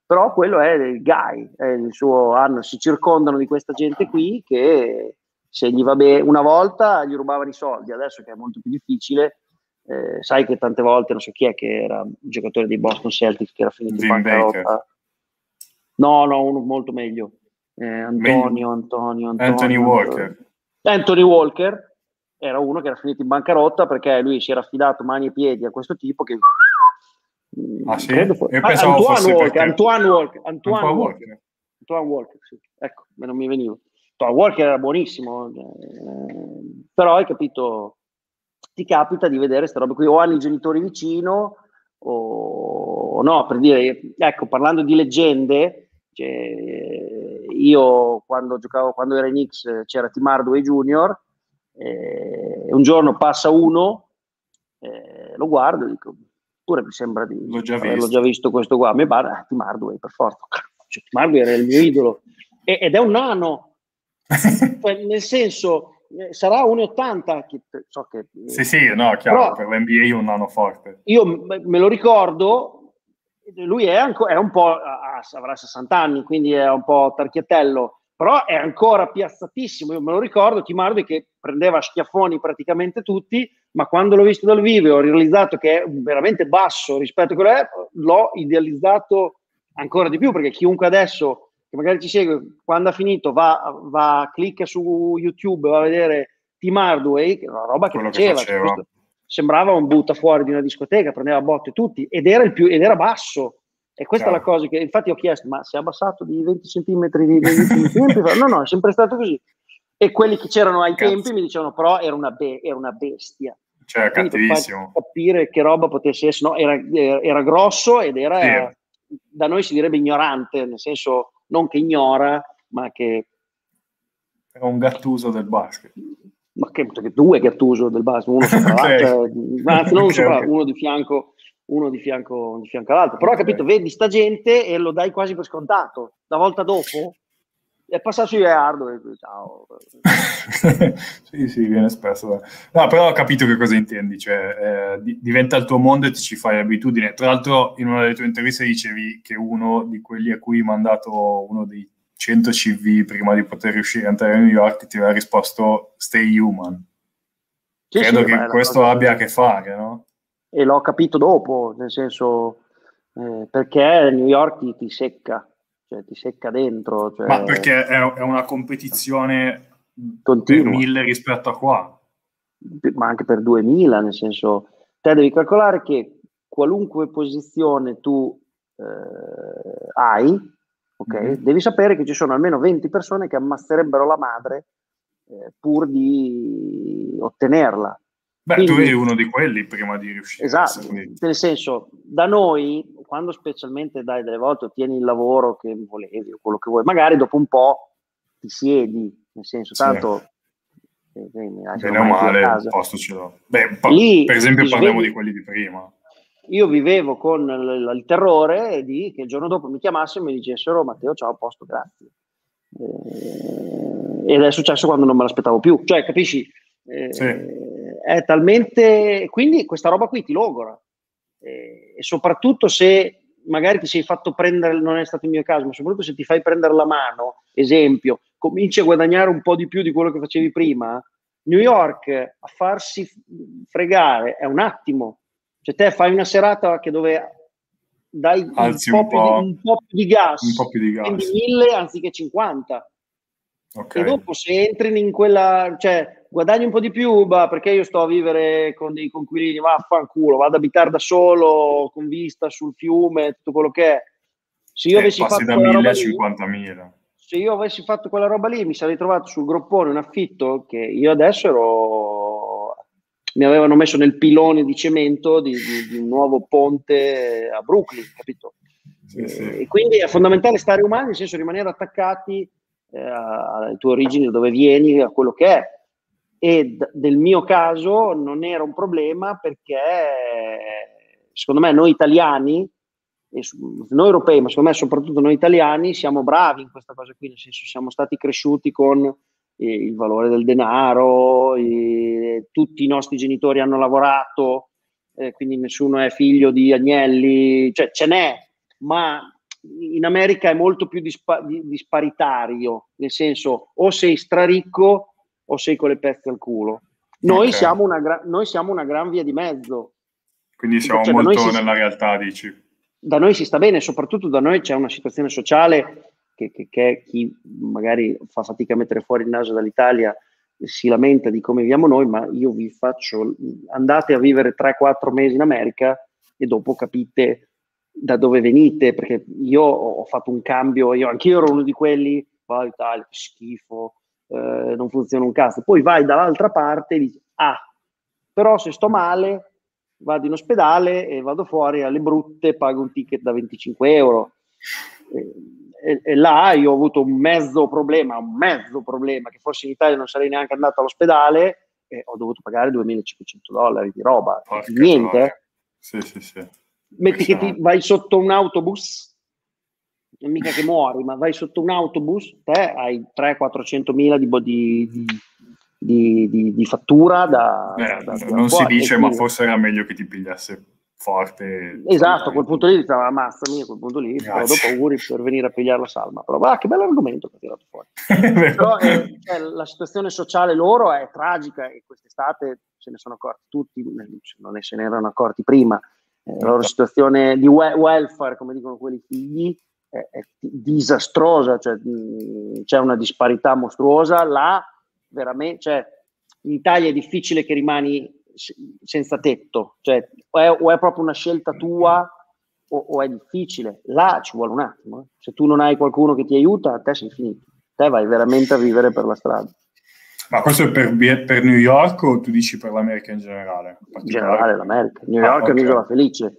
però quello è il guy, è il suo anno, si circondano di questa gente qui che se gli va bene, una volta gli rubavano i soldi, adesso che è molto più difficile, eh, sai che tante volte, non so chi è che era un giocatore dei Boston Celtics che era finito in bancarotta. No, no, uno molto meglio. Eh, Antonio, Antonio, Antonio, Anthony Walker. Anthony Walker era uno che era finito in bancarotta perché lui si era affidato mani e piedi a questo tipo che... Ah sì? Io pensavo Antoine, Walker, Antoine Walker, Antoine Walker, Antoine Walker. Antoine Walker, sì. Ecco, non mi veniva. Walker era buonissimo, eh, però hai capito, ti capita di vedere queste robe qui, o hanno i genitori vicino, o no, per dire, ecco, parlando di leggende, cioè, io quando giocavo, quando era in X c'era Tim Hardaway Junior, eh, un giorno passa uno, eh, lo guardo e dico, Pure mi sembra di L'ho già averlo visto. già visto questo qua. Mi pare, ah, Tim Hardaway, per forza. Cioè, Tim Hardaway era il mio idolo. E- ed è un nano, Cioè, nel senso, sarà 1,80. che- So che, eh, sì, sì, no, chiaro, per l'NBA è un nano forte. io me lo ricordo, lui è, anco- è un po', ah, avrà 60 anni, quindi è un po' tarchiatello, però è ancora piazzatissimo. Io me lo ricordo, Tim Hardaway che prendeva schiaffoni praticamente tutti, ma quando l'ho visto dal vivo e ho realizzato che è veramente basso rispetto a quello che è, l'ho idealizzato ancora di più, perché chiunque adesso che magari ci segue, quando ha finito, va, va clicca su YouTube, va a vedere Tim Hardaway, che è una roba che Quello che faceva. faceva. questo sembrava un butta fuori di una discoteca, prendeva botte tutti ed era, il più, ed era basso. E questa Chiaro. è la cosa che infatti ho chiesto, ma si è abbassato di 20 centimetri negli ultimi tempi? No, no, è sempre stato così. E quelli che c'erano ai Cazzo. tempi mi dicevano, però era una, be- era una bestia. Cioè, Quindi per cattivissimo. farti capire che roba potesse essere, no, era, era grosso ed era, da noi si direbbe ignorante, nel senso non che ignora, ma che, Era un gattuso del basket. ma che, due Gattuso del basket, uno sopra Ok. l'altro, cioè, anzi non Ok, sopra, ok. uno di fianco, uno di fianco, di fianco all'altro. Però Ok. capito, vedi sta gente e lo dai quasi per scontato. La volta dopo è passato su Eardo e ciao. sì, sì, viene spesso. da- No, però ho capito che cosa intendi, cioè eh, di- diventa il tuo mondo e ti ci fai abitudine. Tra l'altro, in una delle tue interviste dicevi che uno di quelli a cui hai mandato uno dei 100 CV prima di poter riuscire a entrare a New York ti aveva risposto stay human. Sì, Credo sì, che questo cosa- abbia a che fare, no? E l'ho capito dopo, nel senso eh, perché New York ti, ti secca, cioè ti secca dentro. Cioè, Ma perché è, è una competizione per Continua. mille rispetto a qua. ma anche per 2000, nel senso, te devi calcolare che qualunque posizione tu eh, hai, ok, Mhm. devi sapere che ci sono almeno 20 persone che ammazzerebbero la madre eh, pur di ottenerla. Beh, tu Quindi- eri uno di quelli prima di riuscire. Esatto, quindi- nel senso, da noi, quando specialmente dai delle volte ottieni il lavoro che volevi o quello che vuoi, magari dopo un po' ti siedi, nel senso, Sì. tanto eh, eh, lasciano Bene o male, il posto ce l'ho. Beh, pa- Lì per esempio parliamo svegli- di quelli di prima. Io vivevo con il, il terrore di che il giorno dopo mi chiamassero e mi dicessero Matteo, ciao, posto, grazie. Eh, ed è successo quando non me l'aspettavo più. Cioè, capisci? Eh, Sì. È talmente... Quindi questa roba qui ti logora. Eh, e soprattutto se magari ti sei fatto prendere, non è stato il mio caso, ma soprattutto se ti fai prendere la mano, esempio, cominci a guadagnare un po' di più di quello che facevi prima, New York a farsi fregare è un attimo. Cioè te fai una serata che dove dai un po, un più po'. di, un po' più di gas, Un po' più di gas. spendi 1000 anziché 50. Ok. E dopo se entri in quella, cioè guadagni un po' di più, bah, perché io sto a vivere con dei conquilini, vaffanculo, vado ad abitare da solo, con vista sul fiume, tutto quello che è. Se io Eh, avessi fatto da quella 1000 roba a lì, 50.000. se io avessi fatto quella roba lì, mi sarei trovato sul groppone un affitto che io adesso ero. Mi avevano messo nel pilone di cemento di, di- di un nuovo ponte a Brooklyn, capito? Sì, sì. E quindi è fondamentale stare umani, nel senso rimanere attaccati eh, alle tue origini, da dove vieni, a quello che è. E d- nel mio caso non era un problema perché secondo me noi italiani, noi europei, ma secondo me soprattutto noi italiani, siamo bravi in questa cosa qui, nel senso siamo stati cresciuti con eh, il valore del denaro, eh, tutti i nostri genitori hanno lavorato, eh, quindi nessuno è figlio di agnelli, cioè ce n'è, ma in America è molto più dispa- di- disparitario, nel senso o sei straricco o sei con le pezze al culo. Noi, Ok. siamo, una gra- noi siamo una gran via di mezzo. Quindi siamo Cioè, molto noi si- nella realtà, dici. Da noi si sta bene, soprattutto da noi c'è una situazione sociale che, che- che chi magari fa fatica a mettere fuori il naso dall'Italia si lamenta di come viviamo noi, ma io vi faccio, andate a vivere 3-4 mesi in America e dopo capite da dove venite, perché io ho fatto un cambio, io anch'io ero uno di quelli, va Italia, che schifo, eh, non funziona un cazzo. Poi vai dall'altra parte e dici, ah, però se sto male vado in ospedale e vado fuori alle brutte, pago un ticket da 25 euro. E, e- e là io ho avuto un mezzo problema, un mezzo problema, che forse in Italia non sarei neanche andato all'ospedale e ho dovuto pagare 2500 dollari di roba, Porca niente. eh. Sì, sì, sì. Metti che ti vai sotto un autobus, non mica che muori, ma vai sotto un autobus, te hai 300-400 mila di, di, di, di, fattura da, eh, da, non si dice, ma forse era meglio che ti pigliasse forte. Esatto, a quel punto lì diceva ammazzami, a quel punto lì però dopo auguri per venire a pigliare la salma. Però va, che bello che ha tirato fuori. però eh, cioè, la situazione sociale loro è tragica e quest'estate se ne sono accorti tutti, non se ne erano accorti prima. La loro situazione di we- welfare, come dicono quelli figli, è, è disastrosa, cioè, c'è una disparità mostruosa. Là, veramente, cioè, in Italia è difficile che rimani senza tetto, cioè o è, o è proprio una scelta tua o, o, è difficile. Là ci vuole un attimo. Eh. Se tu non hai qualcuno che ti aiuta, a te sei finito. Te vai veramente a vivere per la strada. Ma questo è per, per New York o tu dici per l'America in generale? In generale l'America. New York ah, okay. è un'isola felice.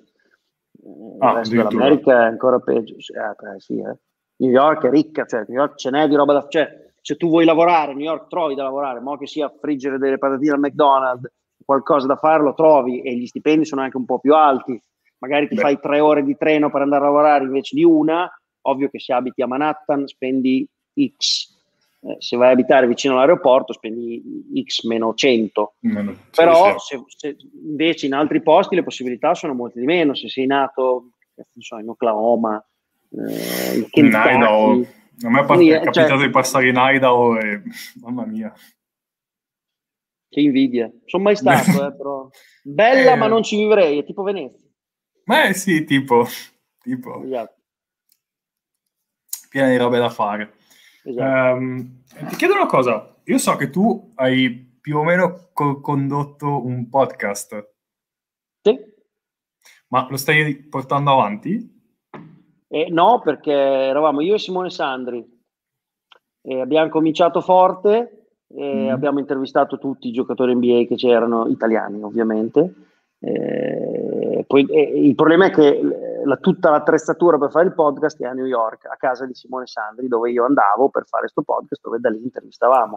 Ah, resto dell'America è ancora peggio. Eh, sì, eh. New York è ricca, cioè New York ce n'è di roba da... Cioè, se tu vuoi lavorare, New York trovi da lavorare, ma che sia friggere delle patatine al McDonald's, qualcosa da fare lo trovi e gli stipendi sono anche un po' più alti. Magari ti Beh. fai tre ore di treno per andare a lavorare invece di una, ovvio che se abiti a Manhattan spendi X, eh, se vai a abitare vicino all'aeroporto spendi X meno 100. Mm, Però sì, sì. Se, se invece in altri posti le possibilità sono molte di meno. Se sei nato so, in Oklahoma, eh, in Kentucky, a me è Quindi, capitato cioè, di passare in Idaho e mamma mia. Che invidia. Sono mai stato, eh, però. Bella, eh, ma non ci vivrei, è tipo Venezia. Ma eh, sì, tipo. tipo. Esatto. Piena di robe da fare. Esatto. Um, ti chiedo una cosa. Io so che tu hai più o meno co- condotto un podcast. Sì. Ma lo stai portando avanti? Eh, no, perché eravamo io e Simone Sandri. E abbiamo cominciato forte e mm. abbiamo intervistato tutti i giocatori NBA che c'erano, italiani ovviamente. Eh, poi, eh, il problema è che la, tutta l'attrezzatura per fare il podcast è a New York, a casa di Simone Sandri, dove io andavo per fare questo podcast, dove da lì intervistavamo.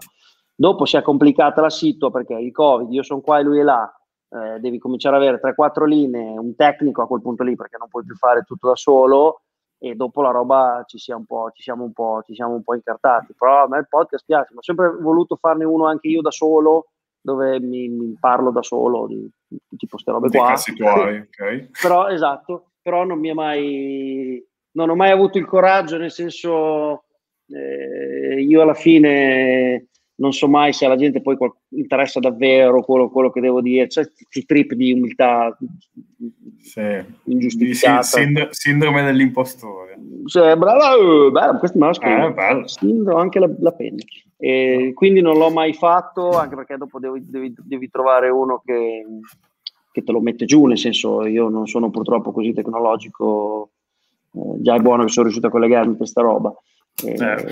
Dopo si è complicata la situa perché il Covid, io sono qua e lui è là, eh, devi cominciare ad avere 3-4 linee, un tecnico a quel punto lì perché non puoi più fare tutto da solo e dopo la roba ci, sia un po', ci, siamo un po', ci siamo un po' incartati. Però a me il podcast piace, ma ho sempre voluto farne uno anche io da solo, dove mi, mi parlo da solo di, di tipo queste robe qua. Tuoi, okay. però esatto, però non mi è mai non ho mai avuto il coraggio, nel senso eh, io alla fine non so mai se alla gente poi qual- interessa davvero quello, quello, che devo dire, c'è il trip di umiltà sì. ingiustificata. Sind- sindrome dell'impostore. Cioè, bravo, bello, questo me lo scrivo. Eh, anche la, la penna. E quindi non l'ho mai fatto, anche perché dopo devi, devi, devi trovare uno che, che, te lo mette giù, nel senso io non sono purtroppo così tecnologico, eh, già è buono che sono riuscito a collegarmi a questa roba. Eh,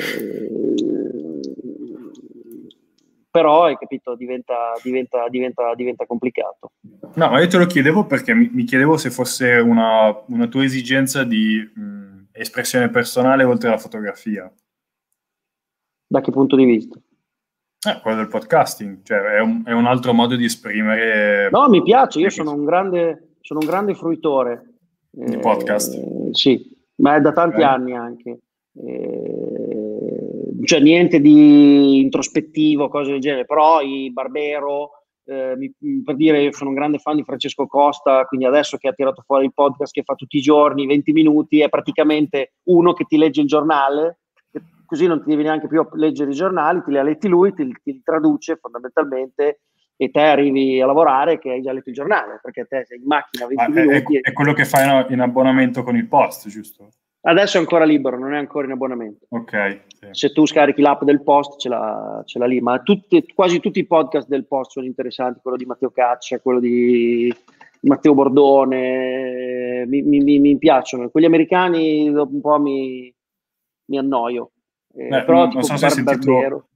però hai capito, diventa, diventa, diventa, diventa, complicato. No, ma io te lo chiedevo perché mi, mi chiedevo se fosse una, una tua esigenza di mh, espressione personale oltre alla fotografia. Da che punto di vista? Eh, quello del podcasting, cioè è un, è un, altro modo di esprimere. No, mi piace, io sono un grande, sono un grande fruitore. Di eh, podcast? Sì, ma è da tanti eh. anni anche. Eh, cioè niente di introspettivo, cose del genere, però i Barbero, eh, mi, per dire, io sono un grande fan di Francesco Costa, quindi adesso che ha tirato fuori il podcast che fa tutti i giorni, 20 minuti, è praticamente uno che ti legge il giornale, così non ti devi neanche più leggere i giornali, ti li ha letti lui, ti, ti traduce fondamentalmente e te arrivi a lavorare che hai già letto il giornale, perché te sei in macchina 20 Ma. È, è, quello che fai in abbonamento con il post, giusto? Adesso è ancora libero, non è ancora in abbonamento. Ok. Sì. Se tu scarichi l'app del post, ce l'ha, ce l'ha lì. Ma tutti, quasi tutti i podcast del post sono interessanti. Quello di Matteo Caccia, quello di Matteo Bordone, mi, mi, mi, piacciono. Quelli americani dopo un po' mi, mi annoio. Eh, Beh, però, non so se hai sentito,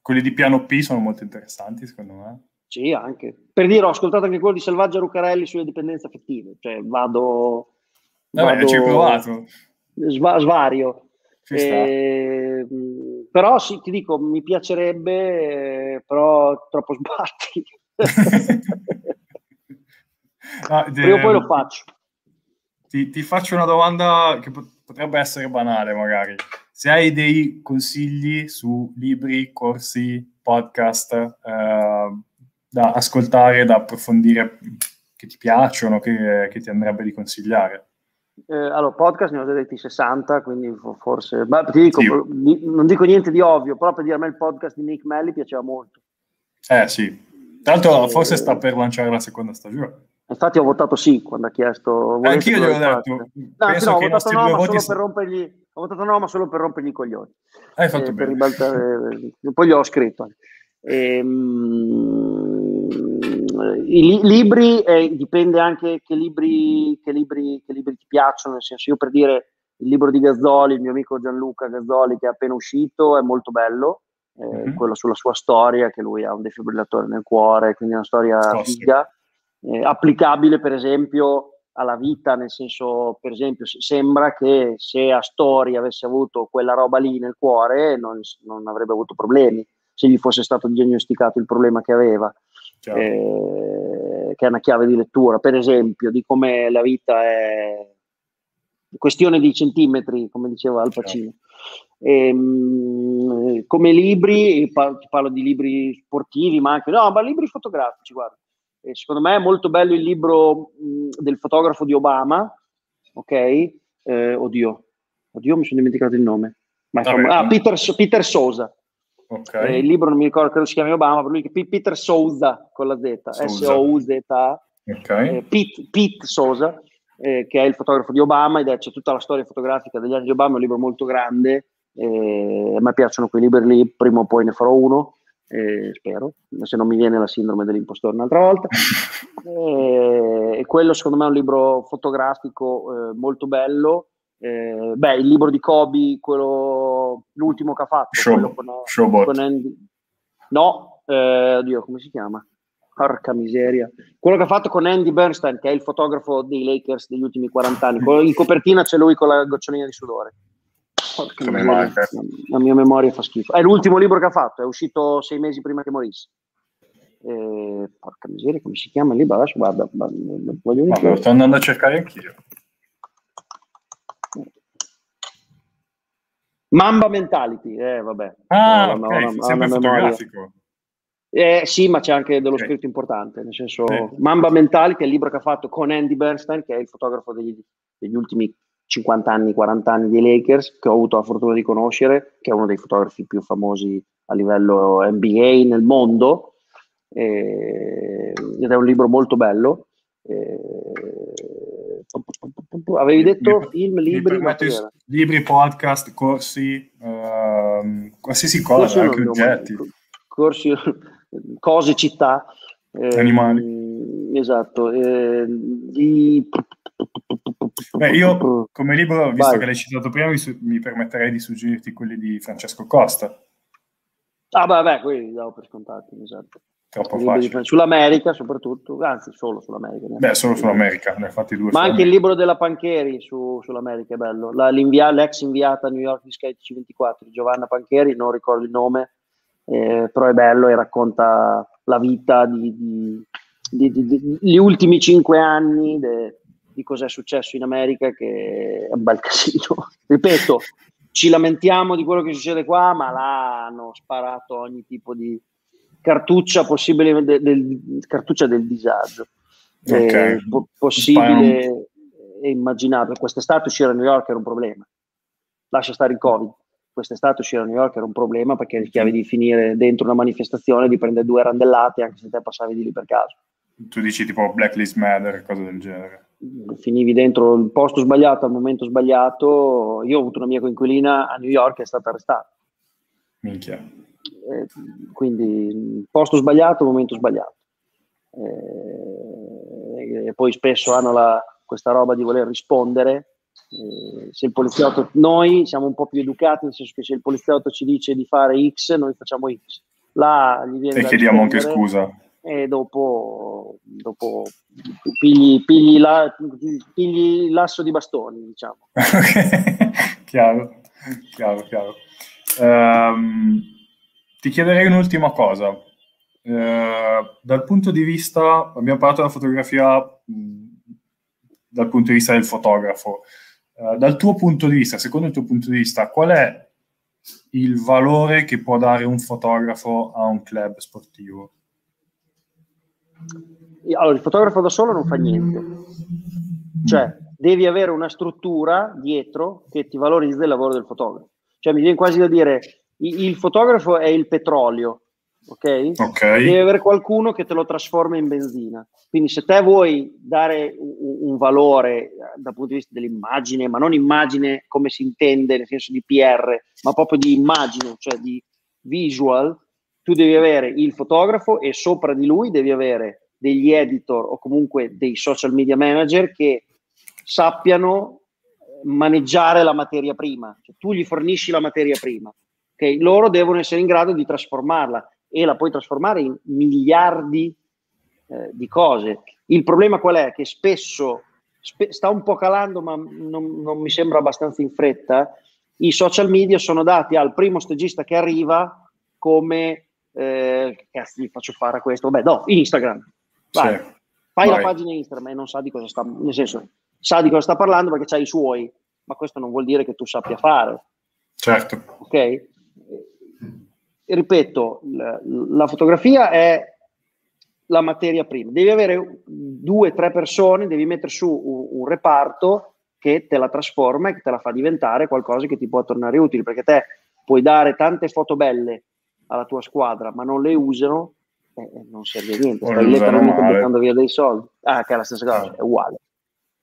quelli di Piano P sono molto interessanti, secondo me. Sì, anche. Per dire, ho ascoltato anche quello di Selvaggia Rucarelli sulle dipendenze affettive. Cioè, vado... Vabbè, vado... ci hai provato sva- svario. Eh, però sì, ti dico, mi piacerebbe, però troppo sbatti. No, de... Prima o poi lo faccio. Ti, ti, faccio una domanda che potrebbe essere banale, magari. Se hai dei consigli su libri, corsi, podcast eh, da ascoltare, da approfondire, che ti piacciono, che, che ti andrebbe di consigliare. Eh, allora, podcast ne ho detti 60, quindi forse... Beh, ti dico, sì. non dico niente di ovvio, però per dire a me il podcast di Nick Melli piaceva molto. Eh sì, tra l'altro forse sta per lanciare la seconda stagione. Infatti ho votato sì quando ha chiesto... Eh, anch'io glielo ho detto. No, Penso no, ho votato no, ma solo per rompergli... Ho votato no, ma solo per rompergli i coglioni. Hai fatto eh, bene. Ribaltare... Poi gli ho scritto. Ehm... I li- libri, eh, dipende anche che libri, che, libri, che libri ti piacciono, nel senso io per dire il libro di Gazzoli, il mio amico Gianluca Gazzoli che è appena uscito, è molto bello, eh, mm-hmm. quello sulla sua storia, che lui ha un defibrillatore nel cuore, quindi è una storia figa eh, applicabile per esempio alla vita, nel senso, per esempio, sembra che se Astori avesse avuto quella roba lì nel cuore non, non avrebbe avuto problemi, se gli fosse stato diagnosticato il problema che aveva, eh, che è una chiave di lettura, per esempio, di come la vita è questione di centimetri, come diceva Al Pacino. Ehm, come libri, parlo di libri sportivi, ma anche no, ma libri fotografici, guarda. E secondo me è molto bello il libro mh, del fotografo di Obama, ok? Eh, oddio, oddio, mi sono dimenticato il nome. ah, Peter, Peter Sousa. Okay. Eh, il libro non mi ricordo, credo si chiami Obama, per lui che Peter Sousa con la Z, S-O-U-Z-A. Okay. Eh, Pete, Pete Sousa, eh, che è il fotografo di Obama ed è, c'è tutta la storia fotografica degli anni di Obama, è un libro molto grande. Eh, a me piacciono quei libri lì, prima o poi ne farò uno eh, spero, se non mi viene la sindrome dell'impostore un'altra volta. E quello secondo me è un libro fotografico eh, molto bello. Eh, beh, il libro di Kobe, quello, l'ultimo che ha fatto, Show, con, con Andy, no, eh, oddio, come si chiama? Porca miseria. Quello che ha fatto con Andy Bernstein, che è il fotografo dei Lakers degli ultimi 40 anni. In copertina c'è lui con la gocciolina di sudore. Miseria, la mia memoria fa schifo. È l'ultimo libro che ha fatto, è uscito sei mesi prima che morisse. Eh, porca miseria, come si chiama il libro? Adesso guarda, voglio Vabbè, lo sto andando a cercare anch'io. Mamba Mentality, eh, vabbè. Ah, no, okay. no, sempre fotografico. Eh, sì, ma c'è anche dello okay. scritto importante, nel senso eh. Mamba Mentality è il libro che ha fatto con Andy Bernstein, che è il fotografo degli, degli ultimi 50 anni, 40 anni dei Lakers, che ho avuto la fortuna di conoscere, che è uno dei fotografi più famosi a livello NBA nel mondo, eh, ed è un libro molto bello. Eh, avevi detto mi, film, libri? libri, podcast, corsi, uh, qualsiasi cosa, corsi anche oggetti. Corsi, cose, città. Eh, Animali. Esatto. Eh, di, Beh, io come libro, visto Vai. che l'hai citato prima, mi, su- mi, permetterei di suggerirti quelli di Francesco Costa. Ah, beh, beh, quelli li davo per scontati, esatto. Troppo facile. Sull'America, soprattutto, anzi, solo sull'America. Beh, solo sull'America, ne fatti due. Ma anche il libro della Pancheri su, sull'America è bello. La, l'ex inviata a New York di Sky C24, Giovanna Pancheri, non ricordo il nome, eh, però è bello e racconta la vita di, di, di, di gli ultimi cinque anni. De, di cosa è successo in America che è un bel casino. Ripeto, ci lamentiamo di quello che succede qua, ma là hanno sparato ogni tipo di cartuccia possibile, del, del cartuccia del disagio. Okay. Eh, po- possibile e immaginabile. Quest'estate uscire a New York era un problema. Lascia stare il Covid. Quest'estate uscire a New York era un problema perché rischiavi di finire dentro una manifestazione, di prendere due randellate anche se te passavi di lì per caso. Tu dici tipo Blacklist Matter, cose del genere finivi dentro il posto sbagliato al momento sbagliato. Io ho avuto una mia coinquilina a New York che è stata arrestata. Minchia. Eh, quindi posto sbagliato, momento sbagliato. Eh, e poi spesso hanno la, questa roba di voler rispondere. Eh, se il poliziotto, noi siamo un po' più educati, nel senso che se il poliziotto ci dice di fare X, noi facciamo X. Là gli viene e chiediamo anche scusa e dopo, dopo pigli, pigli, la, pigli, l'asso di bastoni, diciamo. chiaro, chiaro, chiaro. Um, ti chiederei un'ultima cosa. eh, dal punto di vista, abbiamo parlato della fotografia mh, dal punto di vista del fotografo, eh, dal tuo punto di vista, secondo il tuo punto di vista, qual è il valore che può dare un fotografo a un club sportivo? Allora, il fotografo da solo non fa niente, cioè devi avere una struttura dietro che ti valorizza il lavoro del fotografo. Cioè mi viene quasi da dire, il fotografo è il petrolio, ok? okay. Devi avere qualcuno che te lo trasforma in benzina. Quindi se te vuoi dare un, un, valore dal punto di vista dell'immagine, ma non immagine come si intende nel senso di PR, ma proprio di immagine, cioè di visual, tu devi avere il fotografo e sopra di lui devi avere degli editor o comunque dei social media manager che sappiano maneggiare la materia prima. Cioè, tu gli fornisci la materia prima, okay? loro devono essere in grado di trasformarla e la puoi trasformare in miliardi eh, di cose. Il problema qual è? Che spesso spe- sta un po' calando, ma non, non, mi sembra abbastanza in fretta. I social media sono dati al primo stagista che arriva come eh, cazzo gli faccio fare questo? Vabbè, no, Instagram. Vai, sì. Fai Vai. la pagina Instagram e non sa di cosa sta, nel senso, sa di cosa sta parlando perché c'ha i suoi, ma questo non vuol dire che tu sappia fare. Certo. Ok? ripeto, la, la fotografia è la materia prima. Devi avere due tre persone, devi mettere su un, un, reparto che te la trasforma e che te la fa diventare qualcosa che ti può tornare utile, perché te puoi dare tante foto belle alla tua squadra, ma non le usano, eh, non serve a niente, stai letteralmente buttando via dei soldi. Ah, che è la stessa cosa, è uguale.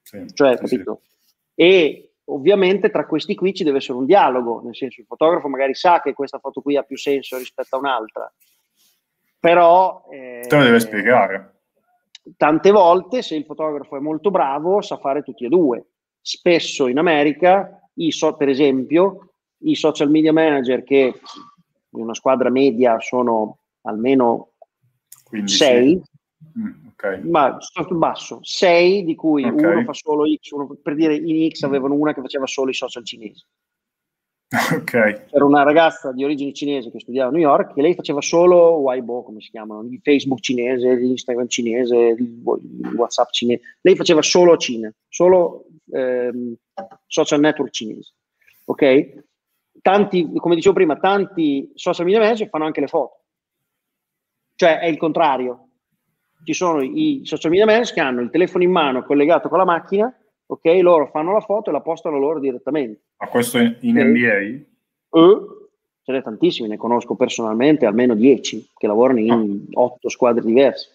Sì, cioè, capito? Sì. E ovviamente tra questi qui ci deve essere un dialogo, nel senso il fotografo magari sa che questa foto qui ha più senso rispetto a un'altra, però... Eh, Te lo deve spiegare. Tante volte, se il fotografo è molto bravo, sa fare tutti e due. Spesso in America, so, per esempio, i social media manager che in una squadra media sono almeno 6, Mm, okay. Ma basso, 6 di cui okay. uno fa solo X, uno, per dire in X avevano una che faceva solo i social cinesi. Ok. C'era una ragazza di origine cinese che studiava a New York e lei faceva solo Weibo, come si chiamano, il Facebook cinese, l'Instagram cinese, il WhatsApp cinese. Lei faceva solo Cina, solo ehm, social network cinese. Ok? Tanti, come dicevo prima, tanti social media manager fanno anche le foto. Cioè è il contrario ci sono i social media manager che hanno il telefono in mano collegato con la macchina, ok? Loro fanno la foto e la postano loro direttamente. Ma questo in. NBA? Uh, ce n'è tantissimi, ne conosco personalmente almeno 10 che lavorano in ah. 8 squadre diverse.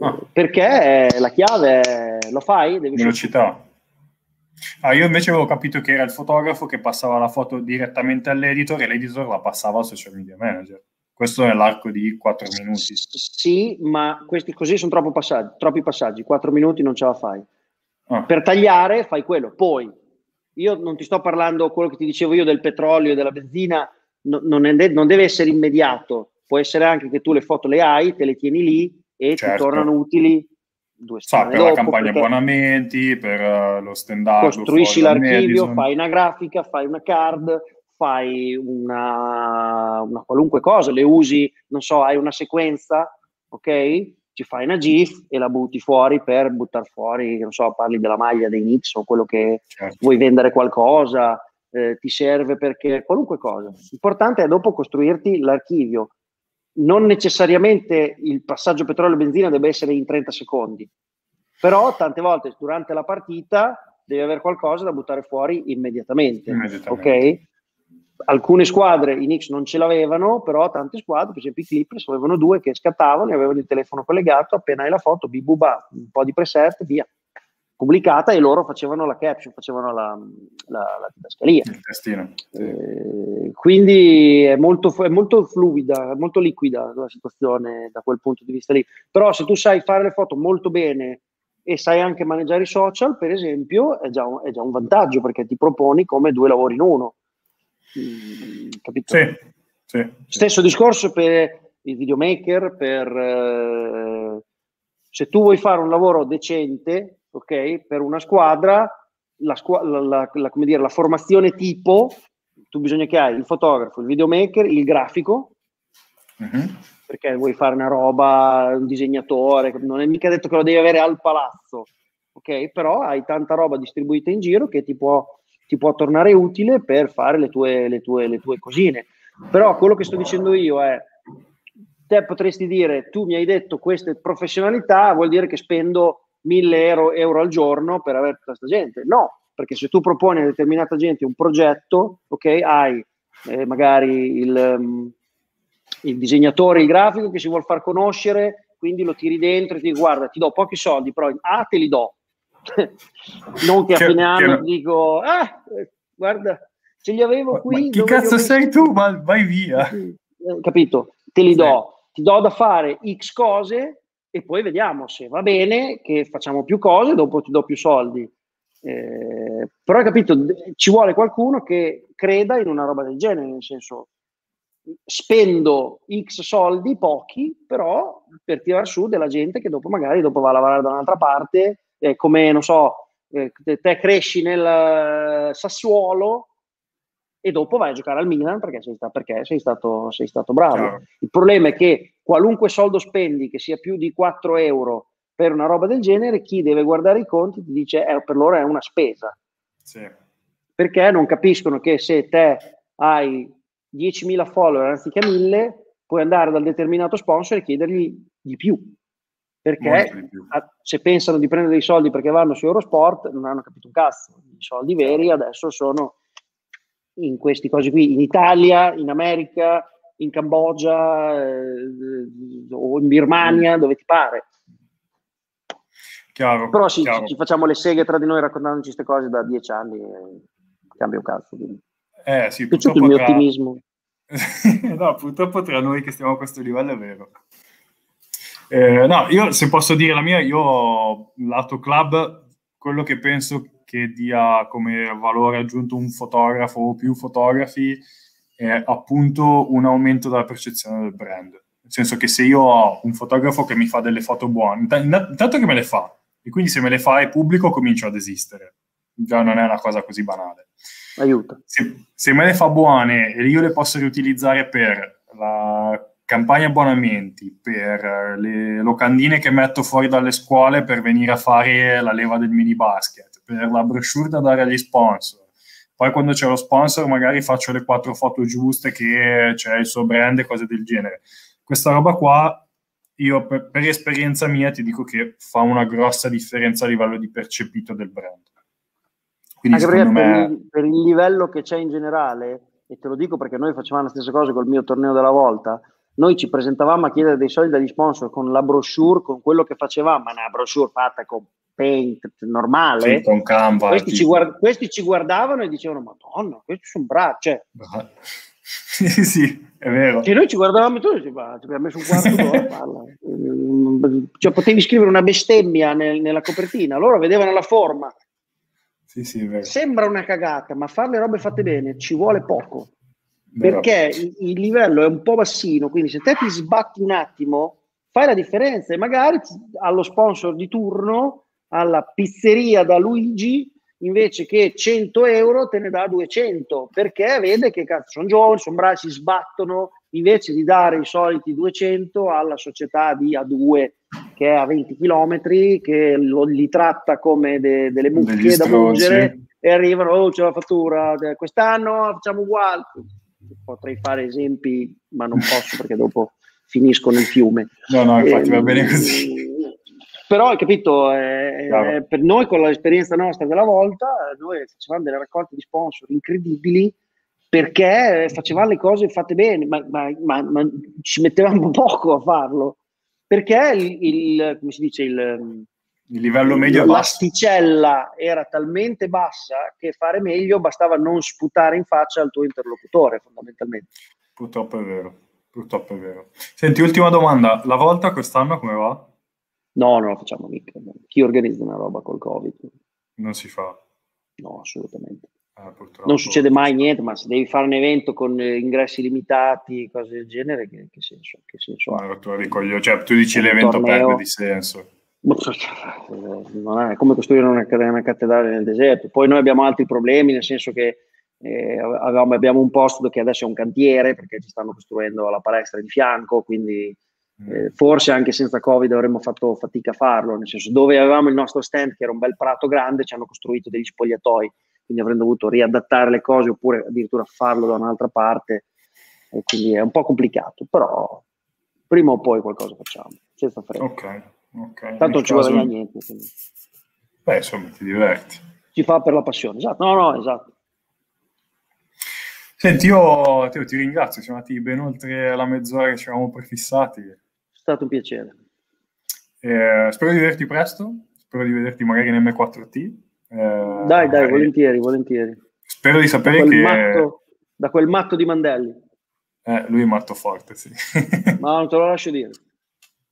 Ah. Perché la chiave è, lo fai? Devi Velocità. Ah, io invece avevo capito che era il fotografo che passava la foto direttamente all'editor e l'editor la passava al social media manager. Questo nell'arco di 4 minuti. Sì, ma questi così sono troppo passaggi, troppi passaggi, 4 minuti non ce la fai. Ah. Per tagliare fai quello. Poi, io non ti sto parlando quello che ti dicevo io del petrolio e della benzina, no, non, è, non, deve essere immediato, può essere anche che tu le foto le hai, te le tieni lì e certo. ti tornano utili due settimane Sa, per dopo, la campagna abbonamenti, per uh, lo stand-up. Costruisci l'archivio, fai una grafica, fai una card, fai una, una, qualunque cosa, le usi, non so, hai una sequenza, ok? Ci fai una GIF e la butti fuori per buttare fuori, non so, parli della maglia dei Knicks o quello che certo. vuoi vendere qualcosa, eh, ti serve perché qualunque cosa. L'importante è dopo costruirti l'archivio. Non necessariamente il passaggio petrolio-benzina deve essere in 30 secondi, però tante volte durante la partita devi avere qualcosa da buttare fuori immediatamente, immediatamente. ok? alcune squadre i Knicks non ce l'avevano, però tante squadre, per esempio i Clippers, avevano due che scattavano e avevano il telefono collegato, appena hai la foto, bibuba, un po' di preset, via, pubblicata e loro facevano la caption, facevano la, la, la didascalia. Il testino. Eh, quindi è molto, è molto fluida, molto liquida la situazione da quel punto di vista lì. Però se tu sai fare le foto molto bene e sai anche maneggiare i social, per esempio, è già un, è già un vantaggio perché ti proponi come due lavori in uno Mm, capito? Sì, sì, Stesso discorso per il videomaker, per eh, se tu vuoi fare un lavoro decente, ok, per una squadra, la, squ- la, la, la, come dire, la formazione tipo, tu bisogna che hai il fotografo, il videomaker, il grafico, uh-huh. perché vuoi fare una roba, un disegnatore, non è mica detto che lo devi avere al palazzo, ok? Però hai tanta roba distribuita in giro che ti può, ti può tornare utile per fare le tue, le, tue, le tue cosine. Però quello che sto dicendo io è, te potresti dire, tu mi hai detto queste professionalità, vuol dire che spendo 1000 euro, euro al giorno per avere tutta questa gente. No, perché se tu proponi a determinata gente un progetto, ok, hai eh, magari il... Um, il disegnatore, il grafico che si vuole far conoscere, quindi lo tiri dentro e ti guarda, ti do pochi soldi, però A te li do. non che a fine anno ti dico, ah, guarda, ce li avevo qui. Ma chi cazzo sei tu? Ma vai via. Eh, capito? Te li do. Ti do da fare X cose e poi vediamo se va bene, che facciamo più cose, dopo ti do più soldi. Eh, però hai capito, ci vuole qualcuno che creda in una roba del genere, nel senso, spendo X soldi, pochi, però per tirare su della gente che dopo magari dopo va a lavorare da un'altra parte, eh, come non so, eh, te cresci nel Sassuolo e dopo vai a giocare al Milan perché sei, sta, perché sei, stato, sei stato, bravo. Chiaro. Il problema è che qualunque soldo spendi, che sia più di 4 euro per una roba del genere, chi deve guardare i conti ti dice eh, per loro è una spesa. Sì. Perché non capiscono che se te hai 10.000 follower anziché 1.000, puoi andare dal determinato sponsor e chiedergli di più. Perché di più. A, se pensano di prendere dei soldi perché vanno su Eurosport, non hanno capito un cazzo. I soldi veri adesso sono in questi cose qui, in Italia, in America, in Cambogia eh, o in Birmania, dove ti pare. Chiaro, Però sì, chiaro. Ci, ci, facciamo le seghe tra di noi raccontandoci queste cose da dieci anni e cambia un cazzo. Quindi. Eh sì, purtroppo il mio tra... ottimismo. no, purtroppo tra noi che stiamo a questo livello è vero. Eh, no, io se posso dire la mia, io lato club, quello che penso che dia come valore aggiunto un fotografo o più fotografi è appunto un aumento della percezione del brand. Nel senso che se io ho un fotografo che mi fa delle foto buone, intanto che me le fa, e quindi se me le fa e pubblico comincio ad esistere. Già non è una cosa così banale aiuta. Se, se, me le fa buone e io le posso riutilizzare per la campagna abbonamenti, per le locandine che metto fuori dalle scuole per venire a fare la leva del mini basket, per la brochure da dare agli sponsor. Poi quando c'è lo sponsor magari faccio le quattro foto giuste che c'è il suo brand e cose del genere. Questa roba qua io per, per esperienza mia ti dico che fa una grossa differenza a livello di percepito del brand. Quindi Anche perché me... per, il, per, il, livello che c'è in generale, e te lo dico perché noi facevamo la stessa cosa col mio torneo della volta, noi ci presentavamo a chiedere dei soldi dagli sponsor con la brochure, con quello che facevamo, ma una brochure fatta con paint normale. Sì, con Canva. Questi ci, guard- questi ci, guardavano e dicevano, madonna, questi sono bravi. Cioè, sì, sì, è vero. Che noi ci guardavamo e tu ci abbiamo messo un quarto d'ora a farla. Cioè, potevi scrivere una bestemmia nel, nella copertina, loro vedevano la forma sì, sì, Sembra una cagata, ma fare le robe fatte bene ci vuole poco. Vero. Perché il, il, livello è un po' bassino, quindi se te ti sbatti un attimo, fai la differenza e magari allo sponsor di turno, alla pizzeria da Luigi, invece che 100 euro te ne dà 200 perché vede che cazzo sono giovani, sono bravi, si sbattono invece di dare i soliti 200 alla società di A2 che è a 20 km, che lo, li tratta come de, delle mucche da mungere e arrivano, oh c'è la fattura, quest'anno facciamo uguale. Potrei fare esempi, ma non posso perché dopo finisco nel fiume. No, no, infatti e, va bene così. Però hai capito, eh, eh, per noi con l'esperienza nostra della volta, noi facevamo delle raccolte di sponsor incredibili perché facevamo le cose fatte bene, ma, ma, ma, ma ci mettevamo poco a farlo perché il, il, come si dice, il, il livello medio l'asticella era talmente bassa che fare meglio bastava non sputare in faccia al tuo interlocutore fondamentalmente. Purtroppo è vero, purtroppo è vero. Senti, ultima domanda, la volta quest'anno come va? No, non la facciamo mica. Chi organizza una roba col Covid? Non si fa. No, assolutamente. Eh, non succede mai niente, ma se devi fare un evento con eh, ingressi limitati, cose del genere, che, che senso, che senso ha? Ricoglio, cioè, tu dici l'evento perde di senso. Non è come costruire una, una, cattedrale nel deserto. Poi noi abbiamo altri problemi, nel senso che Eh, avevamo, abbiamo un posto che adesso è un cantiere perché ci stanno costruendo la palestra di fianco, quindi. Eh, forse anche senza Covid avremmo fatto fatica a farlo, nel senso dove avevamo il nostro stand che era un bel prato grande ci hanno costruito degli spogliatoi, quindi avremmo dovuto riadattare le cose oppure addirittura farlo da un'altra parte, e quindi è un po' complicato, però prima o poi qualcosa facciamo, senza fretta. Ok, ok. Tanto non ci guadagna niente. Quindi. Beh, insomma, ti diverti. Si fa per la passione, esatto. No, no, esatto. Senti, io Teo, ti ringrazio, siamo andati ben oltre la mezz'ora che ci eravamo prefissati. Stato un piacere. Eh, spero di vederti presto, spero di vederti magari in M4T. Eh, dai, dai, volentieri, volentieri. Spero di sapere da che... Matto, da quel matto di Mandelli. Eh, lui è matto forte, sì. Ma non te lo lascio dire.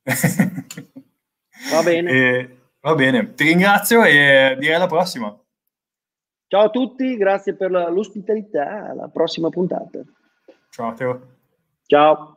Va bene. Eh, va bene, ti ringrazio e direi alla prossima. Ciao a tutti, grazie per l'ospitalità. Alla prossima puntata. Ciao Teo. Ciao.